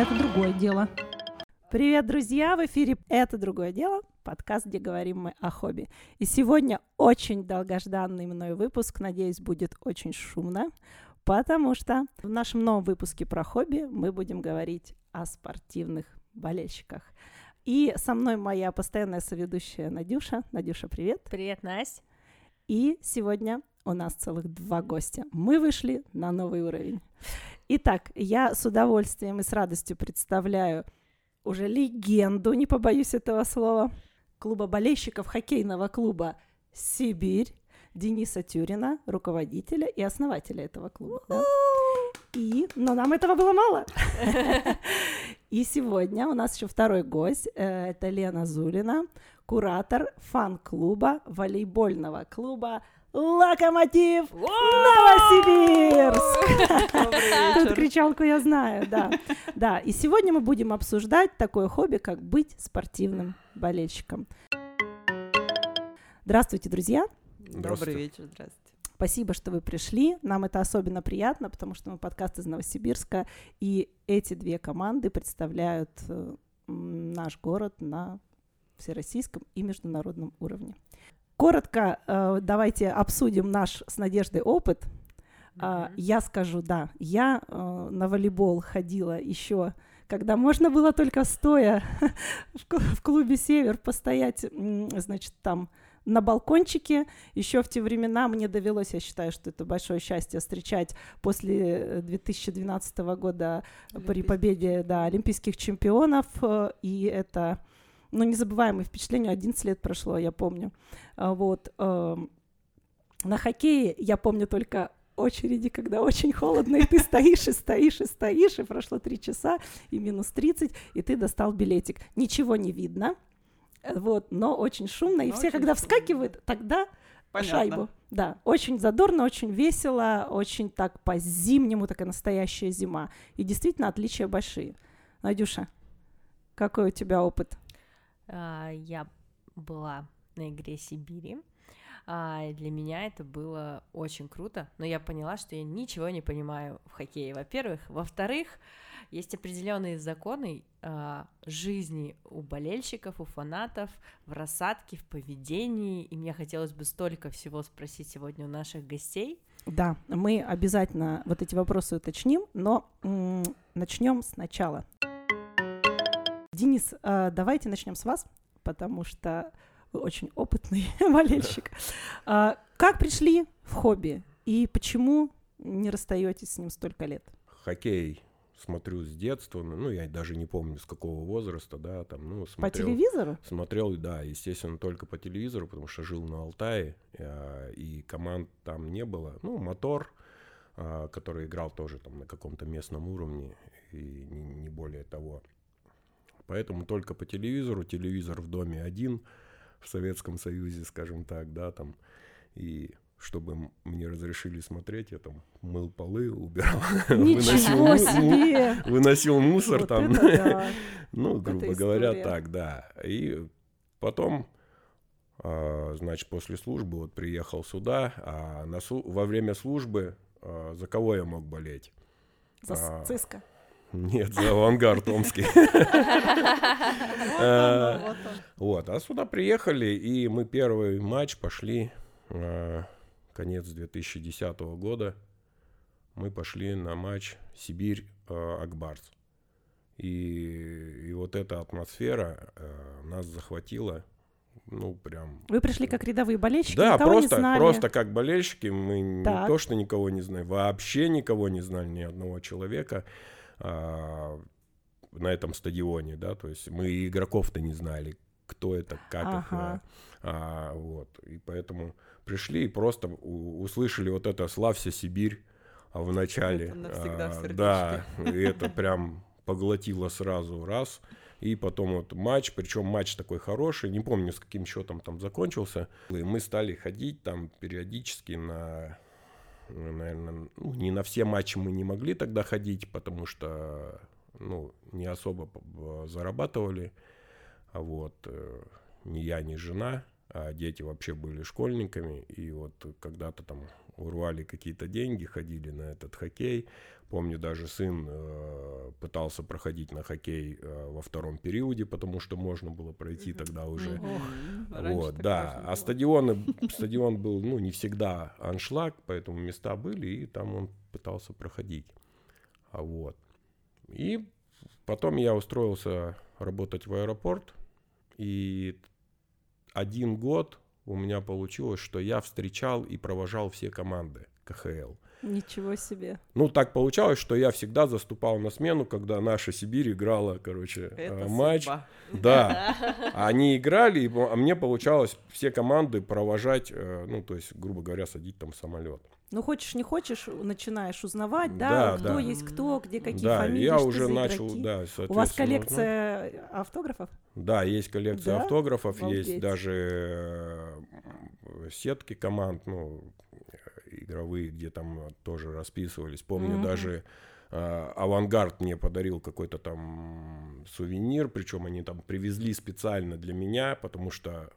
Это другое дело. Привет, друзья! В эфире «Это другое дело» подкаст, где говорим мы о хобби. И сегодня очень долгожданный мной выпуск, надеюсь, будет очень шумно, потому что в нашем новом выпуске про хобби мы будем говорить о спортивных болельщиках. И со мной моя постоянная соведущая Надюша. Надюша, привет. Привет, Настя. И сегодня у нас целых два гостя. Мы вышли на новый уровень. Итак, я с удовольствием и с радостью представляю уже легенду, не побоюсь этого слова, клуба болельщиков хоккейного клуба «Сибирь» Дениса Тюрина, руководителя и основателя этого клуба. Да? И, но нам этого было мало. И сегодня у нас еще второй гость, э, это Лена Зулина, куратор фан-клуба волейбольного клуба Локомотив Новосибирск! Тут кричалку я знаю, да. Да, и сегодня мы будем обсуждать такое хобби, как быть спортивным болельщиком. Здравствуйте, друзья. Добрый вечер, здравствуйте. Спасибо, что вы пришли. Нам это особенно приятно, потому что мы подкаст из Новосибирска, и эти две команды представляют э, наш город на всероссийском и международном уровне. Коротко э, давайте обсудим наш с Надеждой опыт. Mm-hmm. Я скажу, да, я э, на волейбол ходила еще когда можно было только стоя в клубе «Север» постоять, значит, там на балкончике. Еще в те времена мне довелось, я считаю, что это большое счастье встречать после 2012 э, года при победе да, олимпийских чемпионов. Э, и это ну, незабываемое впечатление. 11 лет прошло, я помню. А, вот. Эм, на хоккее я помню только очереди, когда очень холодно, и ты стоишь, и стоишь, и стоишь, и прошло три часа, и минус 30, и ты достал билетик. Ничего не видно, Э, вот, но очень шумно, и но все, когда шумно. вскакивают, тогда Понятно. шайбу. Да, очень задорно, очень весело, очень так по-зимнему, такая настоящая зима. И действительно отличия большие. Надюша, какой у тебя опыт? А, я была на игре Сибири. А, для меня это было очень круто, но я поняла, что я ничего не понимаю в хоккее, во-первых. Во-вторых, есть определенные законы э, жизни у болельщиков, у фанатов, в рассадке, в поведении, и мне хотелось бы столько всего спросить сегодня у наших гостей. Да, мы обязательно вот эти вопросы уточним, но начнем сначала. Денис, э, давайте начнем с вас, потому что вы очень опытный болельщик. Э, как пришли в хобби и почему не расстаетесь с ним столько лет? Хоккей смотрю с детства, ну, ну, я даже не помню, с какого возраста, да, там, ну, смотрел... По телевизору? Смотрел, да, естественно, только по телевизору, потому что жил на Алтае, э, и команд там не было. Ну, мотор, э, который играл тоже там на каком-то местном уровне, и не более того. Поэтому только по телевизору, телевизор в доме один, в Советском Союзе, скажем так, да, там, и чтобы мне разрешили смотреть, я там мыл полы, убирал, выносил, себе! выносил мусор вот там, да. ну, вот грубо говоря, так, да. И потом, а, значит, после службы вот приехал сюда, а на, во время службы а, за кого я мог болеть? За а, ЦИСКО? Нет, за авангард Омский. Вот, а сюда приехали, и мы первый матч пошли конец 2010 года мы пошли на матч Сибирь-Акбарс. И, и вот эта атмосфера э, нас захватила, ну, прям... Вы пришли как рядовые болельщики, Да, просто, просто как болельщики, мы так. не то, что никого не знаем, вообще никого не знали, ни одного человека на этом стадионе, да, то есть мы игроков-то не знали, кто это, как ага. их, а, а, вот, и поэтому пришли и просто услышали вот это «Славься, Сибирь» а в начале. А, да, и это прям поглотило сразу раз. И потом вот матч, причем матч такой хороший, не помню, с каким счетом там закончился. И мы стали ходить там периодически на, наверное, ну, не на все матчи мы не могли тогда ходить, потому что, ну, не особо зарабатывали. Вот э, ни я, ни жена а дети вообще были школьниками, и вот когда-то там урвали какие-то деньги, ходили на этот хоккей. Помню, даже сын э, пытался проходить на хоккей э, во втором периоде, потому что можно было пройти тогда уже. Мгм. Вот, да. А стадионы, стадион был, ну, не всегда аншлаг, поэтому места были, и там он пытался проходить. А вот. И потом я устроился работать в аэропорт, и один год у меня получилось, что я встречал и провожал все команды КХЛ. Ничего себе. Ну, так получалось, что я всегда заступал на смену, когда наша Сибирь играла, короче, э, матч. Да, они играли, и а мне получалось все команды провожать, э, ну, то есть, грубо говоря, садить там самолет. Ну, хочешь, не хочешь, начинаешь узнавать, да, Да, кто да. есть кто, где какие да, фамилии, я что уже за начал, игроки. да, У вас узнать. коллекция автографов? Да, есть коллекция Да? автографов, Обалдеть. есть даже э, сетки команд, ну, игровые, где там э, тоже расписывались. Помню, Мгм. даже э, Авангард мне подарил какой-то там сувенир, причем они там привезли специально для меня, потому что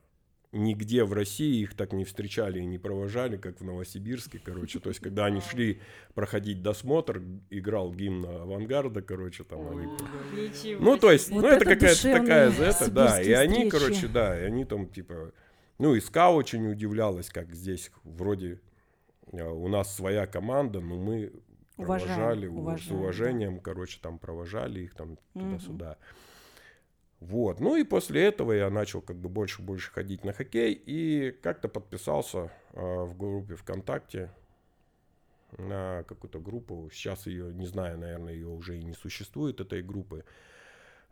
нигде в России их так не встречали и не провожали, как в Новосибирске, короче. То есть, когда они шли проходить досмотр, играл гимн Авангарда, короче, там они Ничего ну, то есть. Вот ну, это это какая-то такая, за это, да. И они, встречи. короче, да, и они там, типа, ну, и СКА очень удивлялась, как здесь вроде у нас своя команда, но мы Уважаем, провожали, у- с уважением, короче, там провожали их там туда-сюда. Вот, ну и после этого я начал как бы больше-больше ходить на хоккей и как-то подписался э, в группе ВКонтакте на какую-то группу. Сейчас ее, не знаю, наверное, ее уже и не существует, этой группы.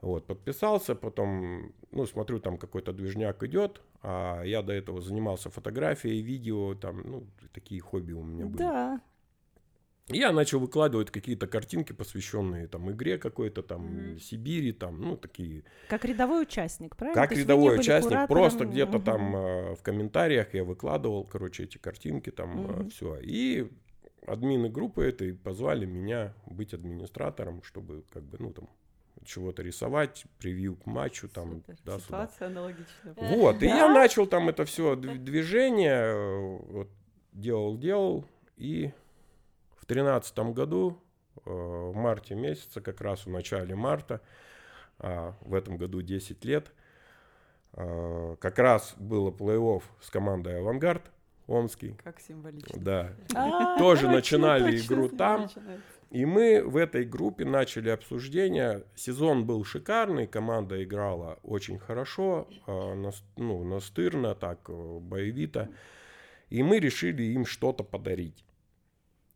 Вот, подписался, потом, ну, смотрю, там какой-то движняк идет, а я до этого занимался фотографией, видео, там, ну, такие хобби у меня были. Да. И Я начал выкладывать какие-то картинки, посвященные там игре какой-то, там, Мгм. Сибири, там, ну, такие Как рядовой участник, правильно? как То рядовой участник, куратором? просто где-то Мгм. там э, в комментариях я выкладывал, короче, эти картинки, там Мгм. все. И админы группы этой позвали меня быть администратором, чтобы как бы, ну, там, чего-то рисовать, превью к матчу, там, Супер. да, сюда. Ситуация аналогичная. Вот, и Да? я начал там это все движение, э, вот, делал, делал, и в тринадцатом году, э, в марте месяце, как раз в начале марта, а, в этом году 10 лет, э, как раз было плей-офф с командой «Авангард» Омский, Как символично. да, А, тоже начинали игру там. И мы в этой группе начали обсуждение. Сезон был шикарный, команда играла очень хорошо, нас- ну, настырно, так, э, боевито. И мы решили им что-то подарить.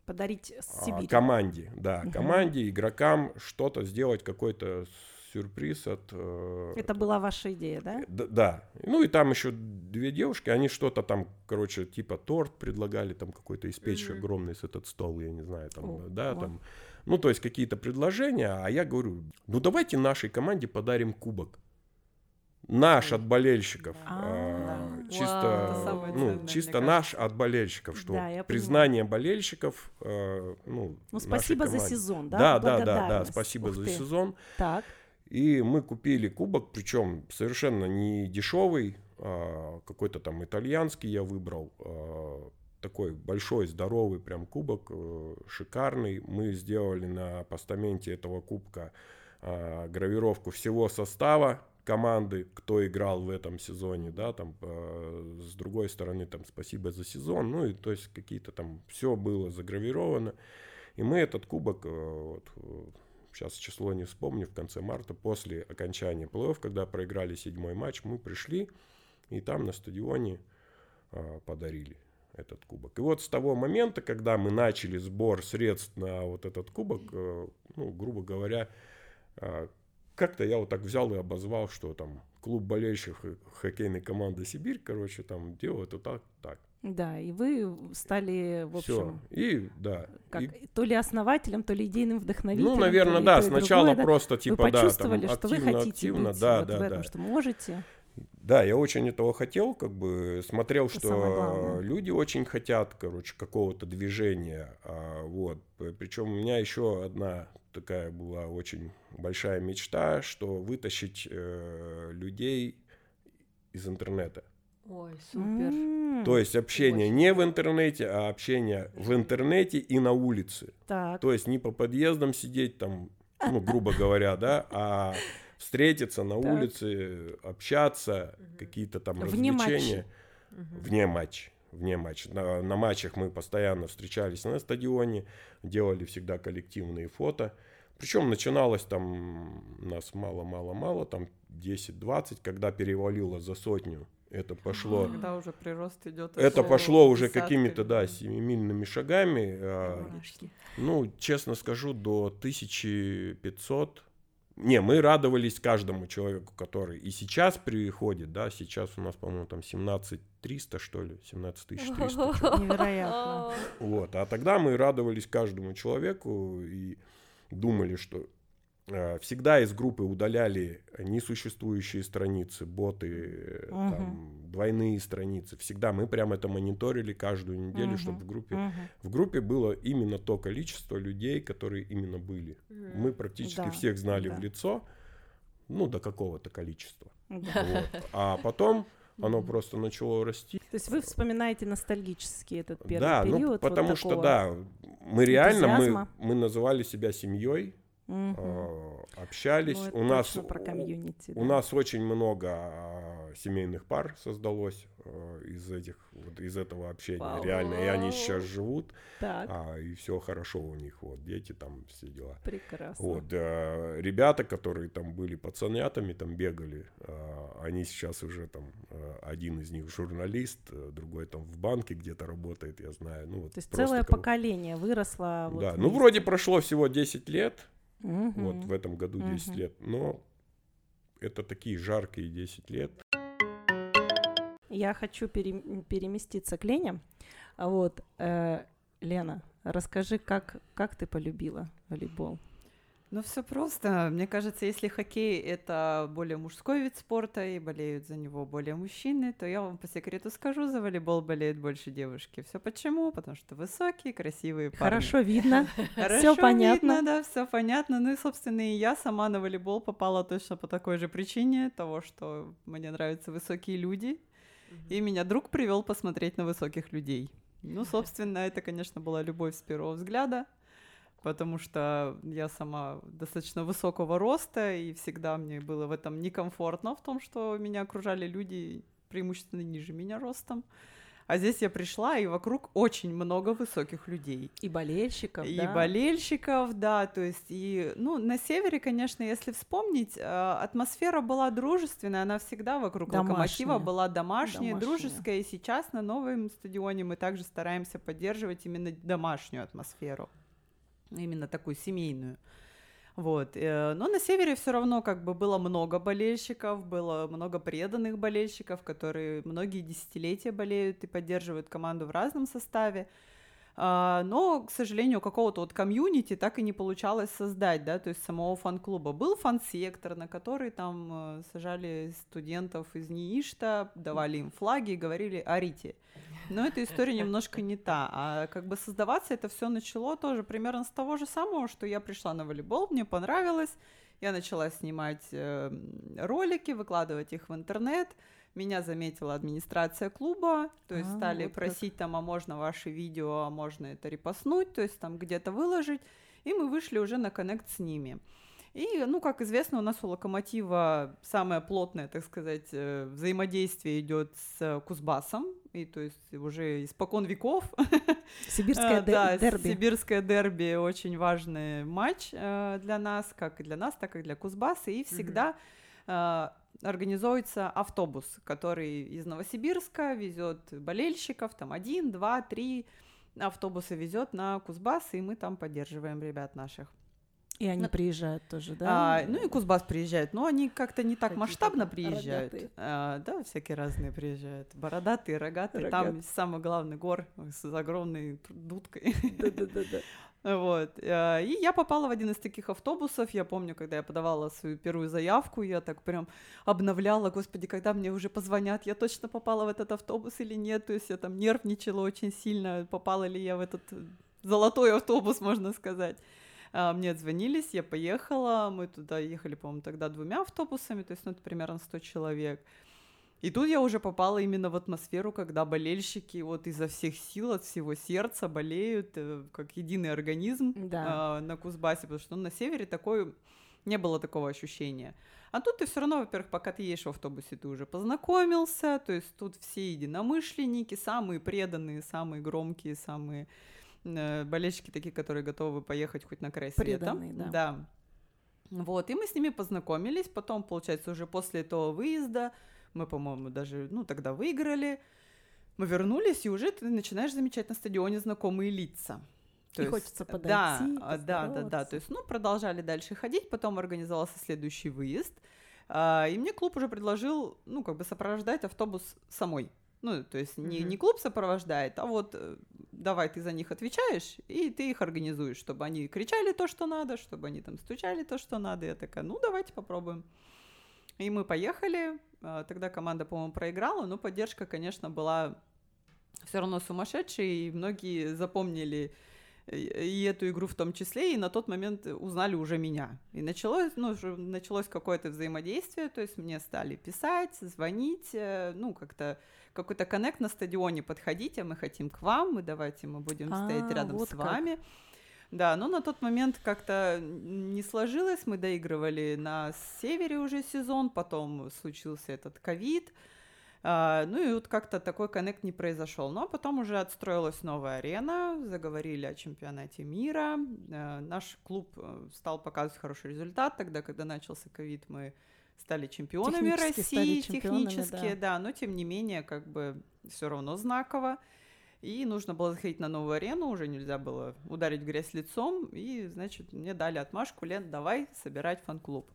Подарить А, Сибирь. команде, да, команде, игрокам что-то сделать, какой-то сюрприз от... э, Это была ваша идея, да? Д- Да. Ну и там еще две девушки, они что-то там, короче, типа торт предлагали, там какой-то испечь Мгм. огромный с этот стол, я не знаю, там, О, да, о. там. Ну, то есть какие-то предложения, а я говорю, ну давайте нашей команде подарим кубок. Наш от болельщиков. А, да. чисто, Вау. Ну, чисто наш от болельщиков, что Да, признание болельщиков, э, ну, Ну, спасибо за сезон, да? Да, да, да, да, спасибо за сезон. Так, И мы купили кубок, причем совершенно не дешевый, а, какой-то там итальянский я выбрал, а, такой большой, здоровый прям кубок, э, шикарный. Мы сделали на постаменте этого кубка а, гравировку всего состава команды, кто играл в этом сезоне, да, там, а, с другой стороны, там, спасибо за сезон, ну, и то есть какие-то там, все было загравировано. И мы этот кубок, э, вот, э, сейчас число не вспомню, в конце марта, после окончания плей-офф, когда проиграли седьмой матч, мы пришли и там на стадионе а, подарили этот кубок. И вот с того момента, когда мы начали сбор средств на вот этот кубок, э, ну, грубо говоря, а, как-то я вот так взял и обозвал, что там клуб болельщиков хо- хоккейной команды «Сибирь», короче, там делает вот так, так. Да, и вы стали, в общем, И, да. как, И то ли основателем, то ли идейным вдохновителем. Ну, наверное, да. то Сначала другое, да. просто Вы типа, да, там почувствовали, что вы хотите активно, быть да, вот да, в этом, да. что можете. Да, я очень этого хотел, как бы смотрел, Это что люди очень хотят, короче, какого-то движения. а, вот. Причем у меня еще одна такая была очень большая мечта, что вытащить э, людей из интернета. Ой, супер. То есть общение Очень не в интернете, а общение в интернете и на улице. Так. То есть не по подъездам сидеть там, ну, грубо говоря, да, а встретиться на Так. улице, общаться, какие-то там Вне развлечения. Мгм. Вне матча. Вне матча. На, на матчах мы постоянно встречались на стадионе, делали всегда коллективные фото. Причем начиналось там нас мало-мало-мало, там 10-20, когда перевалило за сотню. Это пошло Когда уже прирост идет. это пошло уже какими-то, да, семимильными шагами. а, ну, честно скажу, до 1500. Не, мы радовались каждому человеку, который и сейчас приходит, да, сейчас у нас, по-моему, там 17 300, что ли, 17 300. чё- Невероятно. Вот, а тогда мы радовались каждому человеку и думали, что всегда из группы удаляли несуществующие страницы, боты, э, Мгм. там, двойные страницы. Всегда мы прям это мониторили каждую неделю, Мгм. чтобы в группе Мгм. в группе было именно то количество людей, которые именно были. Мы практически Да, всех знали да. в лицо, ну, до какого-то количества. Да. Вот. А потом оно просто начало расти. То есть вы вспоминаете ностальгически этот первый да, период? ну, вот потому что, такого да, мы реально, мы, мы называли себя семьей, Э, общались. Ну, у нас про комьюнити. у да. нас очень много а, семейных пар создалось э, из этих вот из этого общения. Вау. Реально, и они сейчас живут, Так, а, и все хорошо у них, вот дети там все дела. прекрасно. Вот, э, ребята, которые там были пацанятами, там бегали, э, они сейчас уже там, один из них журналист, другой там в банке где-то работает, я знаю. Ну, вот То есть целое кого- поколение выросло. вот Да, ну вместе. вроде прошло всего 10 лет, Мгм. вот в этом году 10 Мгм. лет, но это такие жаркие 10 лет. Я хочу пере- переместиться к Лене. Вот, э, Лена, расскажи, как, как ты полюбила волейбол? Ну, все просто. Мне кажется, если хоккей это более мужской вид спорта и болеют за него более мужчины, то я вам по секрету скажу, за волейбол болеют больше девушки. Все почему? Потому что высокие, красивые парни. Хорошо видно. Хорошо Всё понятно. видно, да, все понятно. Ну и, собственно, и я сама на волейбол попала точно по такой же причине, того, что мне нравятся высокие люди, и меня друг привел посмотреть на высоких людей. Ну, собственно, это, конечно, была любовь с первого взгляда, потому что я сама достаточно высокого роста, и всегда мне было в этом некомфортно, в том, что меня окружали люди преимущественно ниже меня ростом. А здесь я пришла, и вокруг очень много высоких людей. И болельщиков, И да? болельщиков, да, то есть и, ну, на севере, конечно, если вспомнить, э, атмосфера была дружественная, она всегда вокруг Домашняя. локомотива была домашняя, Домашняя. дружеская, и сейчас на новом стадионе мы также стараемся поддерживать именно домашнюю атмосферу, именно такую семейную. Вот. э, Но на севере все равно как бы было много болельщиков, было много преданных болельщиков, которые многие десятилетия болеют и поддерживают команду в разном составе. А, Но, к сожалению, какого-то вот комьюнити так и не получалось создать, да, то есть самого фан-клуба. Был фан-сектор, на который там э, сажали студентов из НИИШТа, давали им флаги и говорили «Орите». Но эта история немножко не та. А как бы создаваться это все начало тоже примерно с того же самого, что я пришла на волейбол, мне понравилось, я начала снимать э, ролики, выкладывать их в интернет. Меня заметила администрация клуба, то есть А, стали вот как. просить там, а можно ваши видео, а можно это репостнуть, то есть там где-то выложить. И мы вышли уже на коннект с ними. И, ну, как известно, у нас у Локомотива самое плотное, так сказать, э, взаимодействие идет с Кузбассом, и то есть уже испокон веков. Сибирское А, де- да, дерби. Сибирское дерби очень важный матч э, для нас, как и для нас, так и для Кузбасса. И всегда э, организуется автобус, который из Новосибирска везет болельщиков, там один, два, три автобуса везет на Кузбасс, и мы там поддерживаем ребят наших. И они Ну, приезжают тоже, да? А, ну и Кузбасс приезжает, но они как-то не так Какие-то масштабно приезжают. рогатые. А, да, всякие разные приезжают. Бородатые, рогатые. Там Рогатые. самый главный гор с огромной дудкой. Да-да-да. Вот. э, И я попала в один из таких автобусов. Я помню, когда я подавала свою первую заявку, я так прям обновляла, господи, когда мне уже позвонят, я точно попала в этот автобус или нет. То есть я там нервничала очень сильно, попала ли я в этот э, золотой автобус, можно сказать. А, Мне отзвонились, я поехала, мы туда ехали, по-моему, тогда двумя автобусами, то есть, ну, это примерно 100 человек. И тут я уже попала именно в атмосферу, когда болельщики вот изо всех сил, от всего сердца болеют, э, как единый организм Да. а, на Кузбассе, потому что ну, на севере такой не было такого ощущения. А тут ты все равно, во-первых, пока ты едешь в автобусе, ты уже познакомился, то есть тут все единомышленники, самые преданные, самые громкие, самые э, болельщики такие, которые готовы поехать хоть на край света. Преданные, да. да. Вот, и мы с ними познакомились, потом, получается, уже после этого выезда, мы, по-моему, даже, ну, тогда выиграли, мы вернулись, и уже ты начинаешь замечать на стадионе знакомые лица. И хочется подойти, Да, а, да, да, да. поздороваться. То есть, ну, продолжали дальше ходить, потом организовался следующий выезд, а, и мне клуб уже предложил, ну, как бы сопровождать автобус самой. Ну, то есть не, не клуб сопровождает, а вот э, давай ты за них отвечаешь, и ты их организуешь, чтобы они кричали то, что надо, чтобы они там стучали то, что надо. Я такая, ну, давайте попробуем. И мы поехали. А, Тогда команда, по-моему, проиграла, но поддержка, конечно, была все равно сумасшедшая, и многие запомнили и и эту игру в том числе, и на тот момент узнали уже меня. И началось, ну, началось какое-то взаимодействие, то есть мне стали писать, звонить, э, ну, как-то какой-то коннект на стадионе, подходите, мы хотим к вам, мы давайте мы будем А, стоять рядом вот с как. Да, но на тот момент как-то не сложилось, мы доигрывали на севере уже сезон, потом случился этот ковид, а, ну и вот как-то такой коннект не произошел. Но потом уже отстроилась новая арена, заговорили о чемпионате мира. Э, Наш клуб э, стал показывать хороший результат. Тогда, когда начался ковид, мы стали чемпионами Технически стали России, чемпионами, технически, да. но тем не менее, как бы все равно знаково. И нужно было заходить на новую арену, уже нельзя было ударить грязь лицом. И, значит, мне дали отмашку, Лен, давай собирать фан-клуб.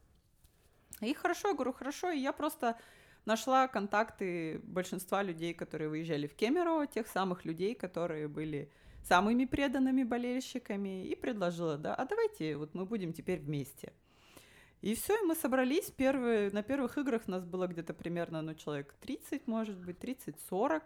И хорошо, я говорю, хорошо, и я просто нашла контакты большинства людей, которые выезжали в Кемерово, тех самых людей, которые были самыми преданными болельщиками, и предложила, да, а давайте вот мы будем теперь вместе. И все, и мы собрались. Первые, на первых играх нас было где-то примерно, ну, человек 30, может быть, 30-40.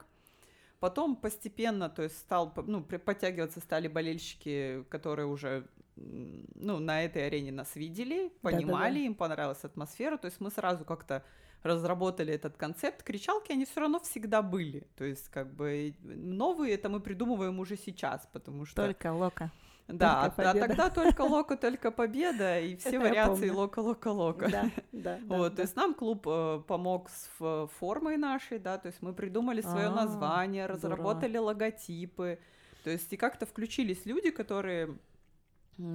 Потом постепенно, то есть стал, ну, подтягиваться стали болельщики, которые уже, ну, на этой арене нас видели, Да-да-да. понимали, им понравилась атмосфера, то есть мы сразу как-то разработали этот концепт. Кричалки, они все равно всегда были, то есть как бы новые это мы придумываем уже сейчас, потому что... Только лока. Да, только а тогда только лока, только победа, и все Это вариации помню. лока, лока, лока. Да, да. Вот, да. то есть нам клуб э, помог с ф- формой нашей, да, то есть мы придумали свое А, название, разработали логотипы, то есть и как-то включились люди, которые,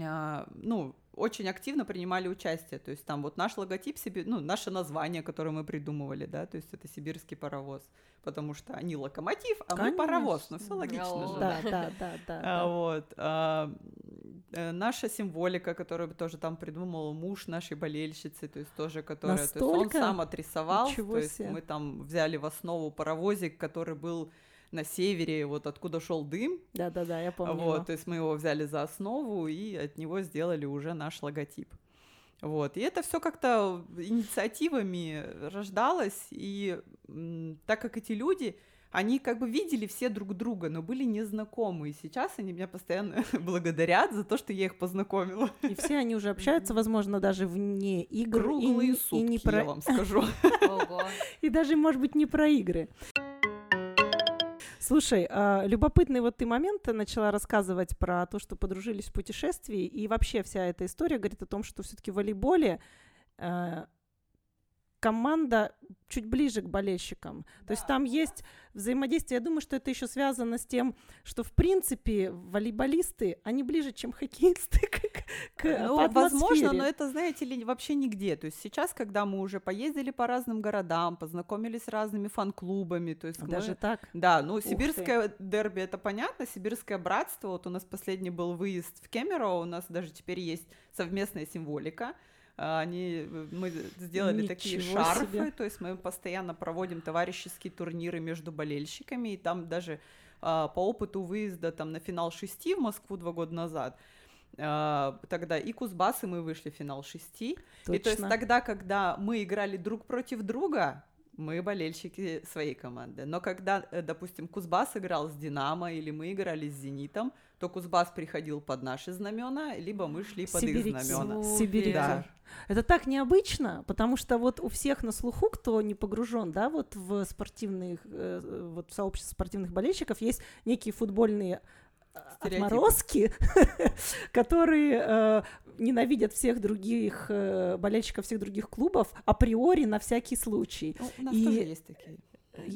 а, ну, очень активно принимали участие, то есть там вот наш логотип себе, ну, наше название, которое мы придумывали, да, то есть это сибирский паровоз, потому что они локомотив, а мы паровоз, ну все Конечно. логично же. Да, да, да, да. А, да. вот. а, э, наша символика, которую тоже там придумал муж нашей болельщицы, то есть тоже, которая, то есть он сам отрисовал, Ничего то есть себе. мы там взяли в основу паровозик, который был на севере, вот откуда шел дым, Да, да, да, я помню. вот, его. то есть мы его взяли за основу и от него сделали уже наш логотип. Вот, и это все как-то инициативами рождалось, и так как эти люди, они как бы видели все друг друга, но были незнакомы, и сейчас они меня постоянно благодарят за то, что я их познакомила. И все они уже общаются, возможно, даже вне игр. и Круглые не- сутки, и, не я про... вам скажу. И даже, может быть, не про игры. Слушай, а, любопытный вот ты момент начала рассказывать про то, что подружились в путешествии, и вообще вся эта история говорит о том, что все-таки в волейболе э, команда чуть ближе к болельщикам. То есть там есть взаимодействие. Я думаю, что это еще связано с тем, что в принципе волейболисты, они ближе, чем хоккеисты к, к Ну, возможно, но это, знаете ли, вообще нигде. То есть сейчас, когда мы уже поездили по разным городам, познакомились с разными фан-клубами, то есть мы- Даже так? Да, ну, сибирское дерби, это понятно, сибирское братство, вот у нас последний был выезд в Кемерово, у нас даже теперь есть совместная символика, они, э, мы сделали такие Ничего шарфы, себе. то есть мы постоянно проводим товарищеские турниры между болельщиками, и там даже а, по опыту выезда там на финал шести в Москву два года назад, а, тогда и Кузбасс, и мы вышли в финал шести, и то есть Точно. тогда, когда мы играли друг против друга, мы болельщики своей команды. Но когда, э, допустим, Кузбасс играл с Динамо или мы играли с Зенитом, то Кузбасс приходил под наши знамена, либо мы шли под Сибиряки. их знамена. Сибиряки. Да. Это так необычно, потому что вот у всех на слуху, кто не погружен, да, вот в спортивных, э, вот в сообществе спортивных болельщиков есть некие футбольные э, Стереотипы. отморозки, которые э, ненавидят всех других э, болельщиков всех других клубов априори на всякий случай. Ну, у нас И- тоже есть такие.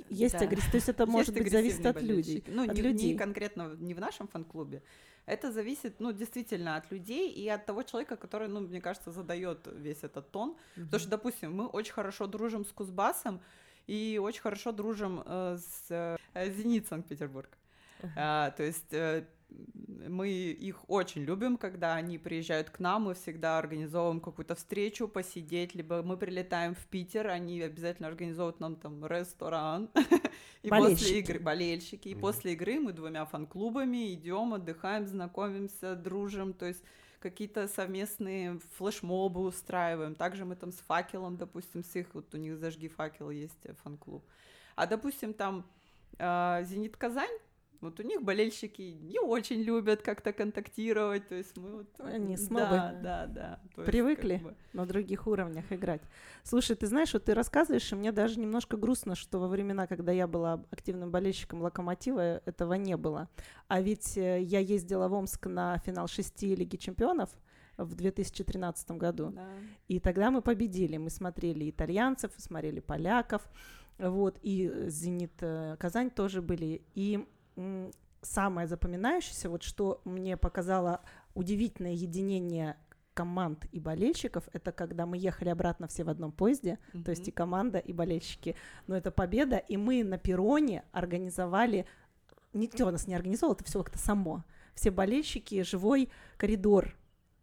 Есть Да. агрессивность, то есть это может Есть быть зависит от людей. Ну, от не, людей. не конкретно не в нашем фан-клубе. Это зависит, ну, действительно, от людей и от того человека, который, ну, мне кажется, задает весь этот тон. Потому что, допустим, мы очень хорошо дружим с Кузбассом и очень хорошо дружим э, с э, Зенит Санкт-Петербург. А, то есть э, мы их очень любим, когда они приезжают к нам, мы всегда организовываем какую-то встречу, посидеть, либо мы прилетаем в Питер, они обязательно организовывают нам там ресторан. И Болельщики. после игры болельщики. И после игры мы двумя фан-клубами идем, отдыхаем, знакомимся, дружим, то есть какие-то совместные флешмобы устраиваем. Также мы там с факелом, допустим, с их, вот у них зажги факел есть э, фан-клуб. А допустим, там а, Зенит Казань, вот у них болельщики не очень любят как-то контактировать, то есть мы вот... Они снобы. Да, да, да. есть Привыкли. как бы- на других уровнях играть. Слушай, ты знаешь, вот ты рассказываешь, и мне даже немножко грустно, что во времена, когда я была активным болельщиком Локомотива, этого не было. А ведь э, я ездила в Омск на финал шести Лиги Чемпионов в 2013 году. Да. И тогда мы победили. Мы смотрели итальянцев, смотрели поляков, вот, и «Зенит» э, Казань тоже были. И самое запоминающееся, вот что мне показало удивительное единение команд и болельщиков, это когда мы ехали обратно все в одном поезде, то есть и команда, и болельщики. Но это победа, и мы на перроне организовали, никто нас не организовал, это все как-то само. Все болельщики, живой коридор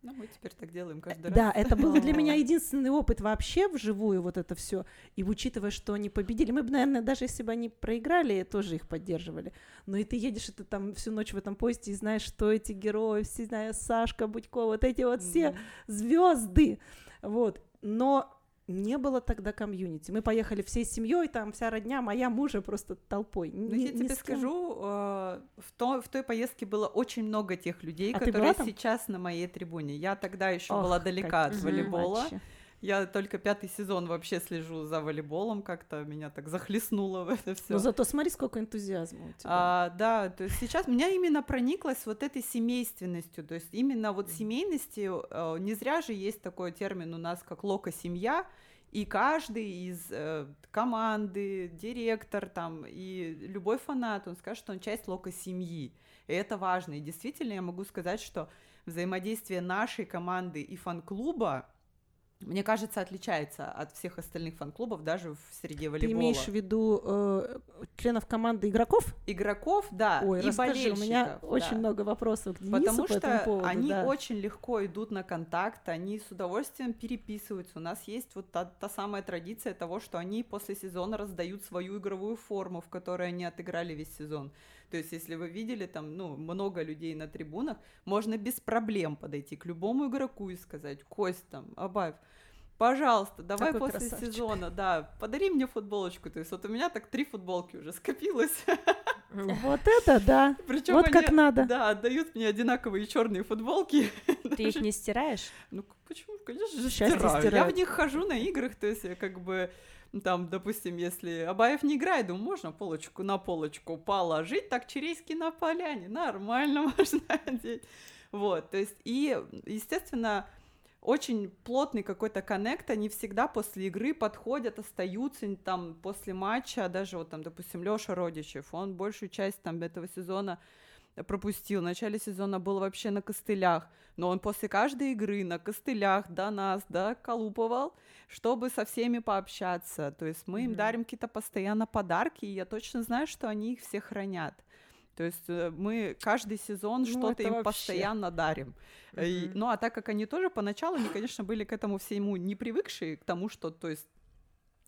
Ну, мы теперь так делаем каждый раз. да, это был для меня единственный опыт вообще вживую, вот это все. И учитывая, что они победили, мы бы, наверное, даже если бы они проиграли, тоже их поддерживали. Но и ты едешь, и ты там всю ночь в этом поезде и знаешь, что эти герои, все, знаю, Сашка, Будько, вот эти вот все звезды. Вот. Но не было тогда комьюнити. Мы поехали всей семьей, там вся родня, моя мужа просто толпой. Ну, я тебе скажу, э, в, то, в той поездке было очень много тех людей, А которые сейчас на моей трибуне. Я тогда еще Ох, была далека от волейбола. матчи. Я только пятый сезон вообще слежу за волейболом, как-то меня так захлестнуло в это все. Но зато смотри, сколько энтузиазма у тебя. А, да, то есть сейчас меня именно прониклась вот этой семейственностью, то есть именно вот семейностью, э, не зря же есть такой термин у нас, как лока-семья, и каждый из э, команды, директор там и любой фанат, он скажет, что он часть лока-семьи, и это важно, и действительно я могу сказать, что взаимодействие нашей команды и фан-клуба, мне кажется, отличается от всех остальных фан-клубов даже в среде Ты волейбола. имеешь в виду э, членов команды игроков? Игроков, да, Ой, и расскажи, у болельщиков. меня да. очень много вопросов к Денису Потому по этому что поводу. они да. очень легко идут на контакт, они с удовольствием переписываются. У нас есть вот та, та самая традиция того, что они после сезона раздают свою игровую форму, в которой они отыграли весь сезон. То есть, если вы видели там, ну, много людей на трибунах, можно без проблем подойти к любому игроку и сказать, Кость там, Абаев, пожалуйста, давай Какой после красавчик». сезона, да, подари мне футболочку. То есть, вот у меня так три футболки уже скопилось. Вот это да. Причем Вот как они, надо. Да, отдают мне одинаковые черные футболки. Ты их не стираешь? Ну, почему? Конечно же, стираю. Я в них хожу на играх, то есть я как бы там, допустим, если Абаев не играет, думаю, можно полочку на полочку положить, так черейски на поляне, нормально можно одеть. Вот, то есть, и, естественно, очень плотный какой-то коннект, они всегда после игры подходят, остаются там после матча, даже вот там, допустим, Лёша Родичев, он большую часть там этого сезона пропустил. В начале сезона был вообще на костылях, но он после каждой игры на костылях до нас доколупывал, чтобы со всеми пообщаться. То есть мы им Мгм. дарим какие-то постоянно подарки, и я точно знаю, что они их все хранят. То есть э, мы каждый сезон Ну, что-то им вообще. постоянно дарим. Э, и- ну а так как они тоже поначалу, они, конечно, были к этому всему не привыкшие, к тому, что, то есть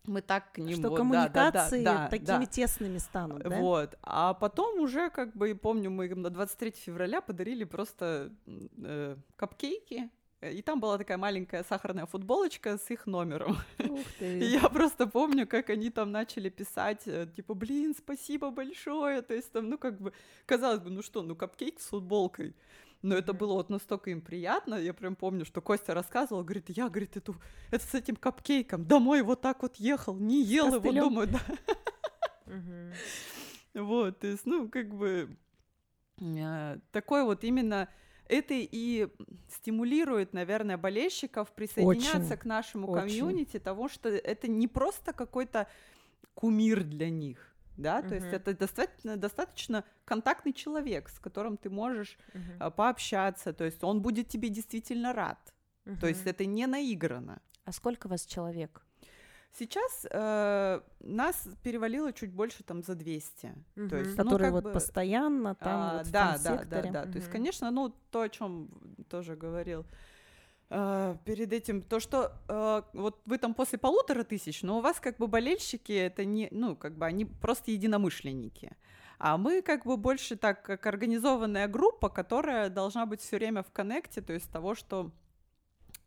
мы так к ним Что вот, да, да, да, коммуникации да, такими да. тесными станут, да? Вот. А потом уже, как бы, и помню, мы им на 23 февраля подарили просто э, капкейки. и там была такая маленькая сахарная футболочка с их номером. Ух И ты. я просто помню, как они там начали писать, э, типа, блин, спасибо большое, то есть там, ну, как бы, казалось бы, ну что, ну, капкейк с футболкой. Но это было вот настолько им приятно, я прям помню, что Костя рассказывал, говорит, я, говорит, эту, это с этим капкейком домой вот так вот ехал, не ел его, думаю, да. Вот, то есть, ну, как бы э, такой вот именно это и стимулирует, наверное, болельщиков присоединяться Очень, к нашему очень. комьюнити, того, что это не просто какой-то кумир для них. Да, то есть это достаточно, достаточно контактный человек, с которым ты можешь а, пообщаться, то есть он будет тебе действительно рад. То есть это не наиграно. А сколько вас человек? Сейчас э, нас перевалило чуть больше там за 200. То Мгм. есть, ну, Которые как вот бы- постоянно там А, вот в да, да, да, да. То есть, конечно, ну, то, о чем тоже говорил э, перед этим, то, что э, вот вы там после полутора тысяч, но у вас как бы болельщики, это не, ну, как бы они просто единомышленники. А мы как бы больше так, как организованная группа, которая должна быть все время в коннекте, то есть того, что,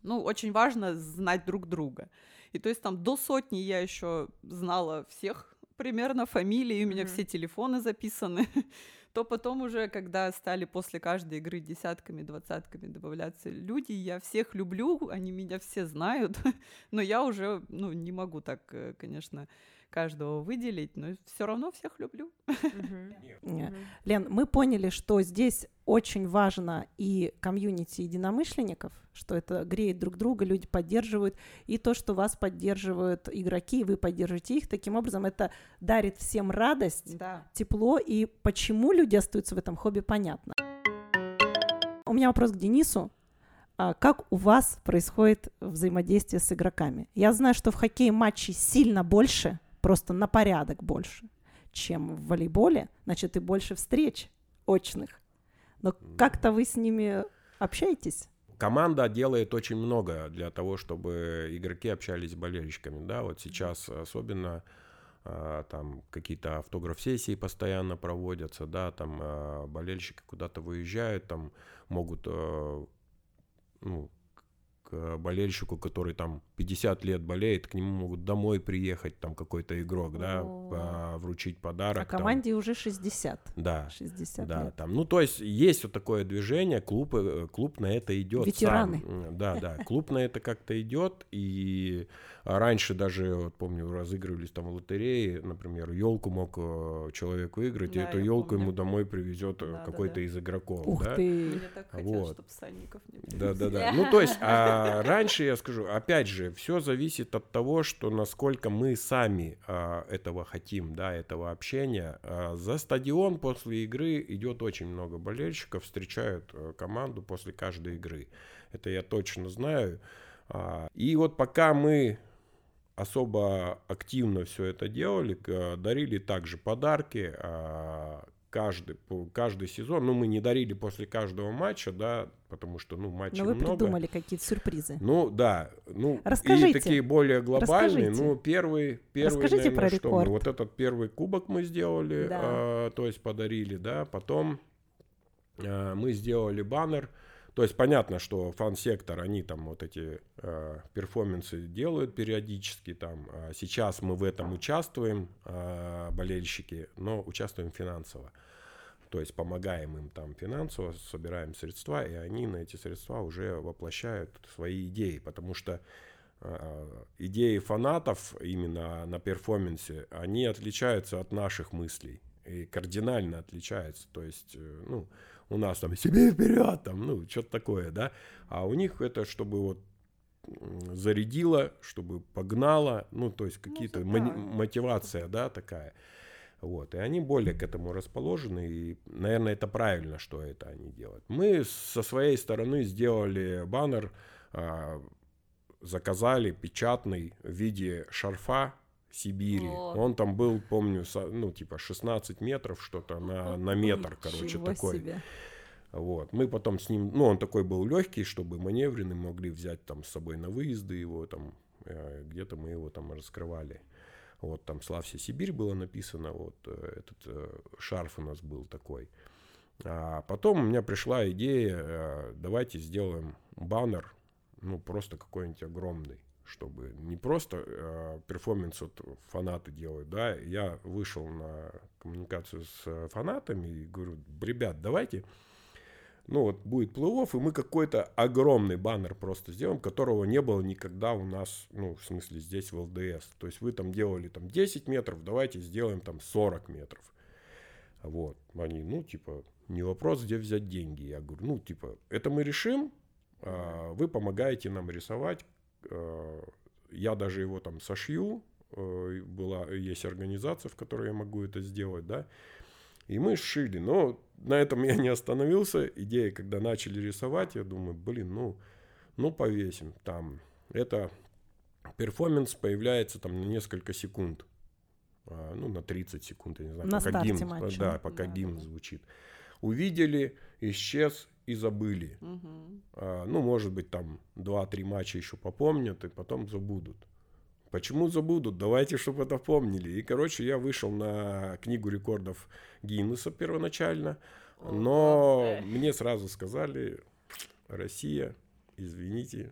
ну, очень важно знать друг друга. И то есть там до сотни я еще знала всех примерно фамилии, у меня Мгм. все телефоны записаны. То потом уже, когда стали после каждой игры десятками, двадцатками добавляться люди, я всех люблю, они меня все знают, но я уже, ну, не могу так, э, конечно, каждого выделить, но все равно всех люблю. Мгм. Лен, мы поняли, что здесь очень важно и комьюнити единомышленников, что это греет друг друга, люди поддерживают, и то, что вас поддерживают игроки, и вы поддерживаете их, таким образом это дарит всем радость, Да. тепло, и почему люди остаются в этом хобби, понятно. У меня вопрос к Денису. А Как у вас происходит взаимодействие с игроками? Я знаю, что в хоккее матчей сильно больше, просто на порядок больше, чем в волейболе, значит, и больше встреч очных. Но как-то вы с ними общаетесь? Команда делает очень много для того, чтобы игроки общались с болельщиками. Да, вот сейчас особенно а, там какие-то автограф-сессии постоянно проводятся, да, там а, болельщики куда-то выезжают, там могут а, ну, к болельщику, который там 50 лет болеет, к нему могут домой приехать, там какой-то игрок, да, а, вручить подарок. А там. команде уже 60. Да, 60 да, лет. там, ну, то есть есть вот такое движение, клуб, э, клуб на это идет. Ветераны. Сам. Да, да, клуб на это как-то идет, и раньше даже, вот помню, разыгрывались там в лотереи, например, елку мог э, человек выиграть, и Да, эту я елку помню. ему домой привезет э, Да, какой-то да. из игроков. Ух да? ты! Мне так хотелось, Вот. чтобы сальников не Да, да, да. Ну, то есть, а раньше, я скажу, опять же, все зависит от того, что насколько мы сами а, этого хотим, да, этого общения. А, за стадион после игры идет очень много болельщиков, встречают э, команду после каждой игры. Это я точно знаю. А, и вот пока мы особо активно все это делали, дарили также подарки, а, каждый, каждый сезон, ну, мы не дарили после каждого матча, да, потому что, ну, матчей Но вы много. придумали какие-то сюрпризы. Ну, да, ну, Расскажите. и такие более глобальные, Расскажите. ну, первый, первый, Расскажите наверное, про что мы, рекорд. вот этот первый кубок мы сделали, Да. а, то есть подарили, да, потом а, мы сделали баннер, то есть понятно, что фан-сектор, они там вот эти а, перформансы делают периодически, там, а сейчас мы в этом участвуем, а, болельщики, но участвуем финансово. То есть помогаем им там финансово, собираем средства, и они на эти средства уже воплощают свои идеи, потому что э, идеи фанатов именно на перформансе, они отличаются от наших мыслей и кардинально отличаются. То есть, э, ну, у нас там себе вперед, там, ну, что-то такое, да, а у них это чтобы вот зарядило, чтобы погнало, ну, то есть какие-то да. мани- мотивация, да, такая. Вот, и они более к этому расположены, и, наверное, это правильно, что это они делают. Мы со своей стороны сделали баннер, а, заказали печатный в виде шарфа Сибири. О. Он там был, помню, со- ну, типа 16 метров что-то на, на метр, короче, такой. себе. Вот. Мы потом с ним, ну, он такой был легкий, чтобы маневренный, могли взять там с собой на выезды его там, э, где-то мы его там раскрывали. Вот там «Славься, Сибирь» было написано, вот э, этот э, шарф у нас был такой. А потом у меня пришла идея, э, давайте сделаем баннер ну, просто какой-нибудь огромный, чтобы не просто э, перформанс вот фанаты делают, да, я вышел на коммуникацию с фанатами и говорю, ребят, давайте, ну вот будет плей и мы какой-то огромный баннер просто сделаем, которого не было никогда у нас, ну, в смысле, здесь в ЛДС. То есть вы там делали там 10 метров, давайте сделаем там 40 метров. Вот. Они, ну, типа, не вопрос, где взять деньги. Я говорю, ну, типа, это мы решим, а, вы помогаете нам рисовать. А, я даже его там сошью, а, была, есть организация, в которой я могу это сделать, да. И мы сшили. Но на этом я не остановился. Идея, когда начали рисовать, я думаю, блин, ну, ну повесим там. Это перформанс появляется там на несколько секунд. Ну, на 30 секунд, я не знаю, на пока гимн, матча. да, пока да, гимн да. звучит увидели, исчез и забыли. Угу. А, ну, может быть, там 2-3 матча еще попомнят и потом забудут. Почему забудут? Давайте, чтобы это помнили. И, короче, я вышел на книгу рекордов Гиннесса первоначально, но мне сразу сказали, Россия, извините,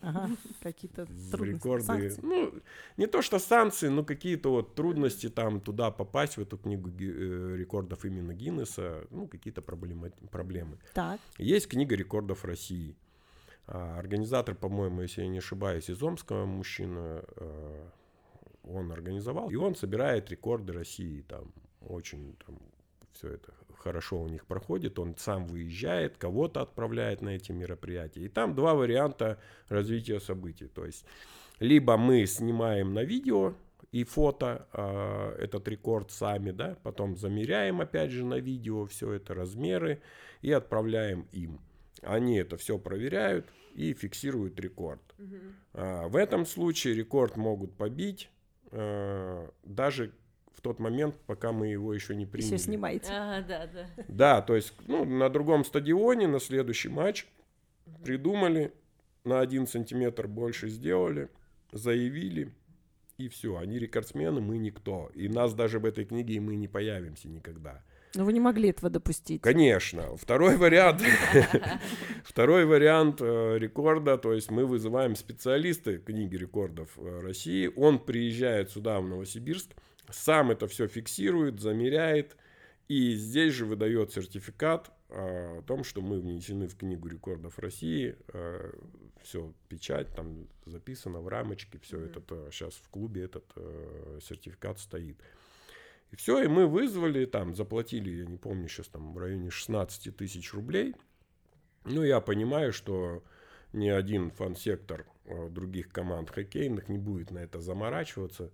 Ага, какие-то трудности, рекорды. санкции. Ну, не то что санкции, но какие-то вот трудности там туда попасть, в эту книгу э, рекордов именно Гиннесса, ну, какие-то проблемы. проблемы. Так. Есть книга рекордов России. А, организатор, по-моему, если я не ошибаюсь, из Омского мужчина, э, он организовал, и он собирает рекорды России, там, очень там, все это хорошо у них проходит, он сам выезжает, кого-то отправляет на эти мероприятия. И там два варианта развития событий. То есть либо мы снимаем на видео и фото э, этот рекорд сами, да, потом замеряем опять же на видео все это размеры и отправляем им. Они это все проверяют и фиксируют рекорд. Мгм. А, в этом случае рекорд могут побить э, даже тот момент, пока мы его еще не приняли. Еще снимаете. А, да, да. Да, то есть ну, на другом стадионе, на следующий матч придумали, на один сантиметр больше сделали, заявили, и все. Они рекордсмены, мы никто. И нас даже в этой книге и мы не появимся никогда. Но вы не могли этого допустить. Конечно. Второй вариант, второй вариант э, рекорда, то есть мы вызываем специалиста книги рекордов э, России, он приезжает сюда, в Новосибирск, сам это все фиксирует, замеряет, и здесь же выдает сертификат э, о том, что мы внесены в книгу рекордов России, все, печать там записано в рамочке, все Мгм. это сейчас в клубе этот сертификат стоит. И все, и мы вызвали, там, заплатили, я не помню, сейчас там в районе 16 тысяч рублей. Ну, я понимаю, что ни один фан-сектор других команд хоккейных не будет на это заморачиваться.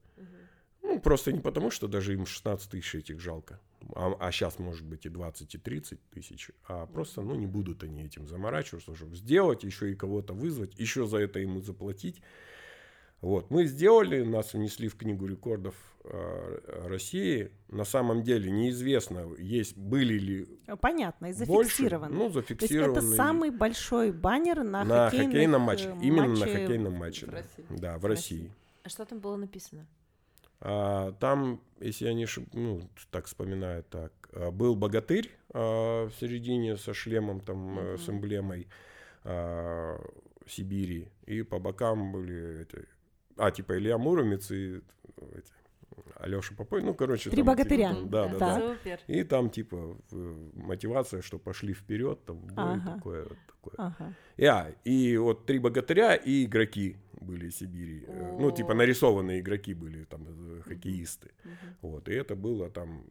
Ну, просто не потому, что даже им 16 тысяч этих жалко. А, сейчас, может быть, и 20, и 30 тысяч. А просто, ну, не будут они этим заморачиваться, чтобы сделать, еще и кого-то вызвать, еще за это ему заплатить. Вот, мы сделали, нас внесли в книгу рекордов э, России. На самом деле неизвестно, есть были ли Понятно, и больше. зафиксировано. Ну, То есть зафиксированы. это самый большой баннер на, на хоккейном матче. э, Именно на матче хоккейном матче. в да. России. Да, в В России. России. А что там было написано? А, там, если я не ошиб... ну, так вспоминаю, так, а, был богатырь а, в середине со шлемом, там, э, с эмблемой Сибири, и по бокам были эти, а, типа Илья Муромец и эти, Алеша Попой, ну, короче. Три там, богатыря. типа, да, да, Да. да. Супер. И там, типа, мотивация, что пошли вперед, там, бой Ага. такое, вот такое. Ага. И, а, и вот три богатыря и игроки были из Сибири. Э, Ну, типа нарисованные игроки были, там, э, хоккеисты. Мгм. Вот, и это было там...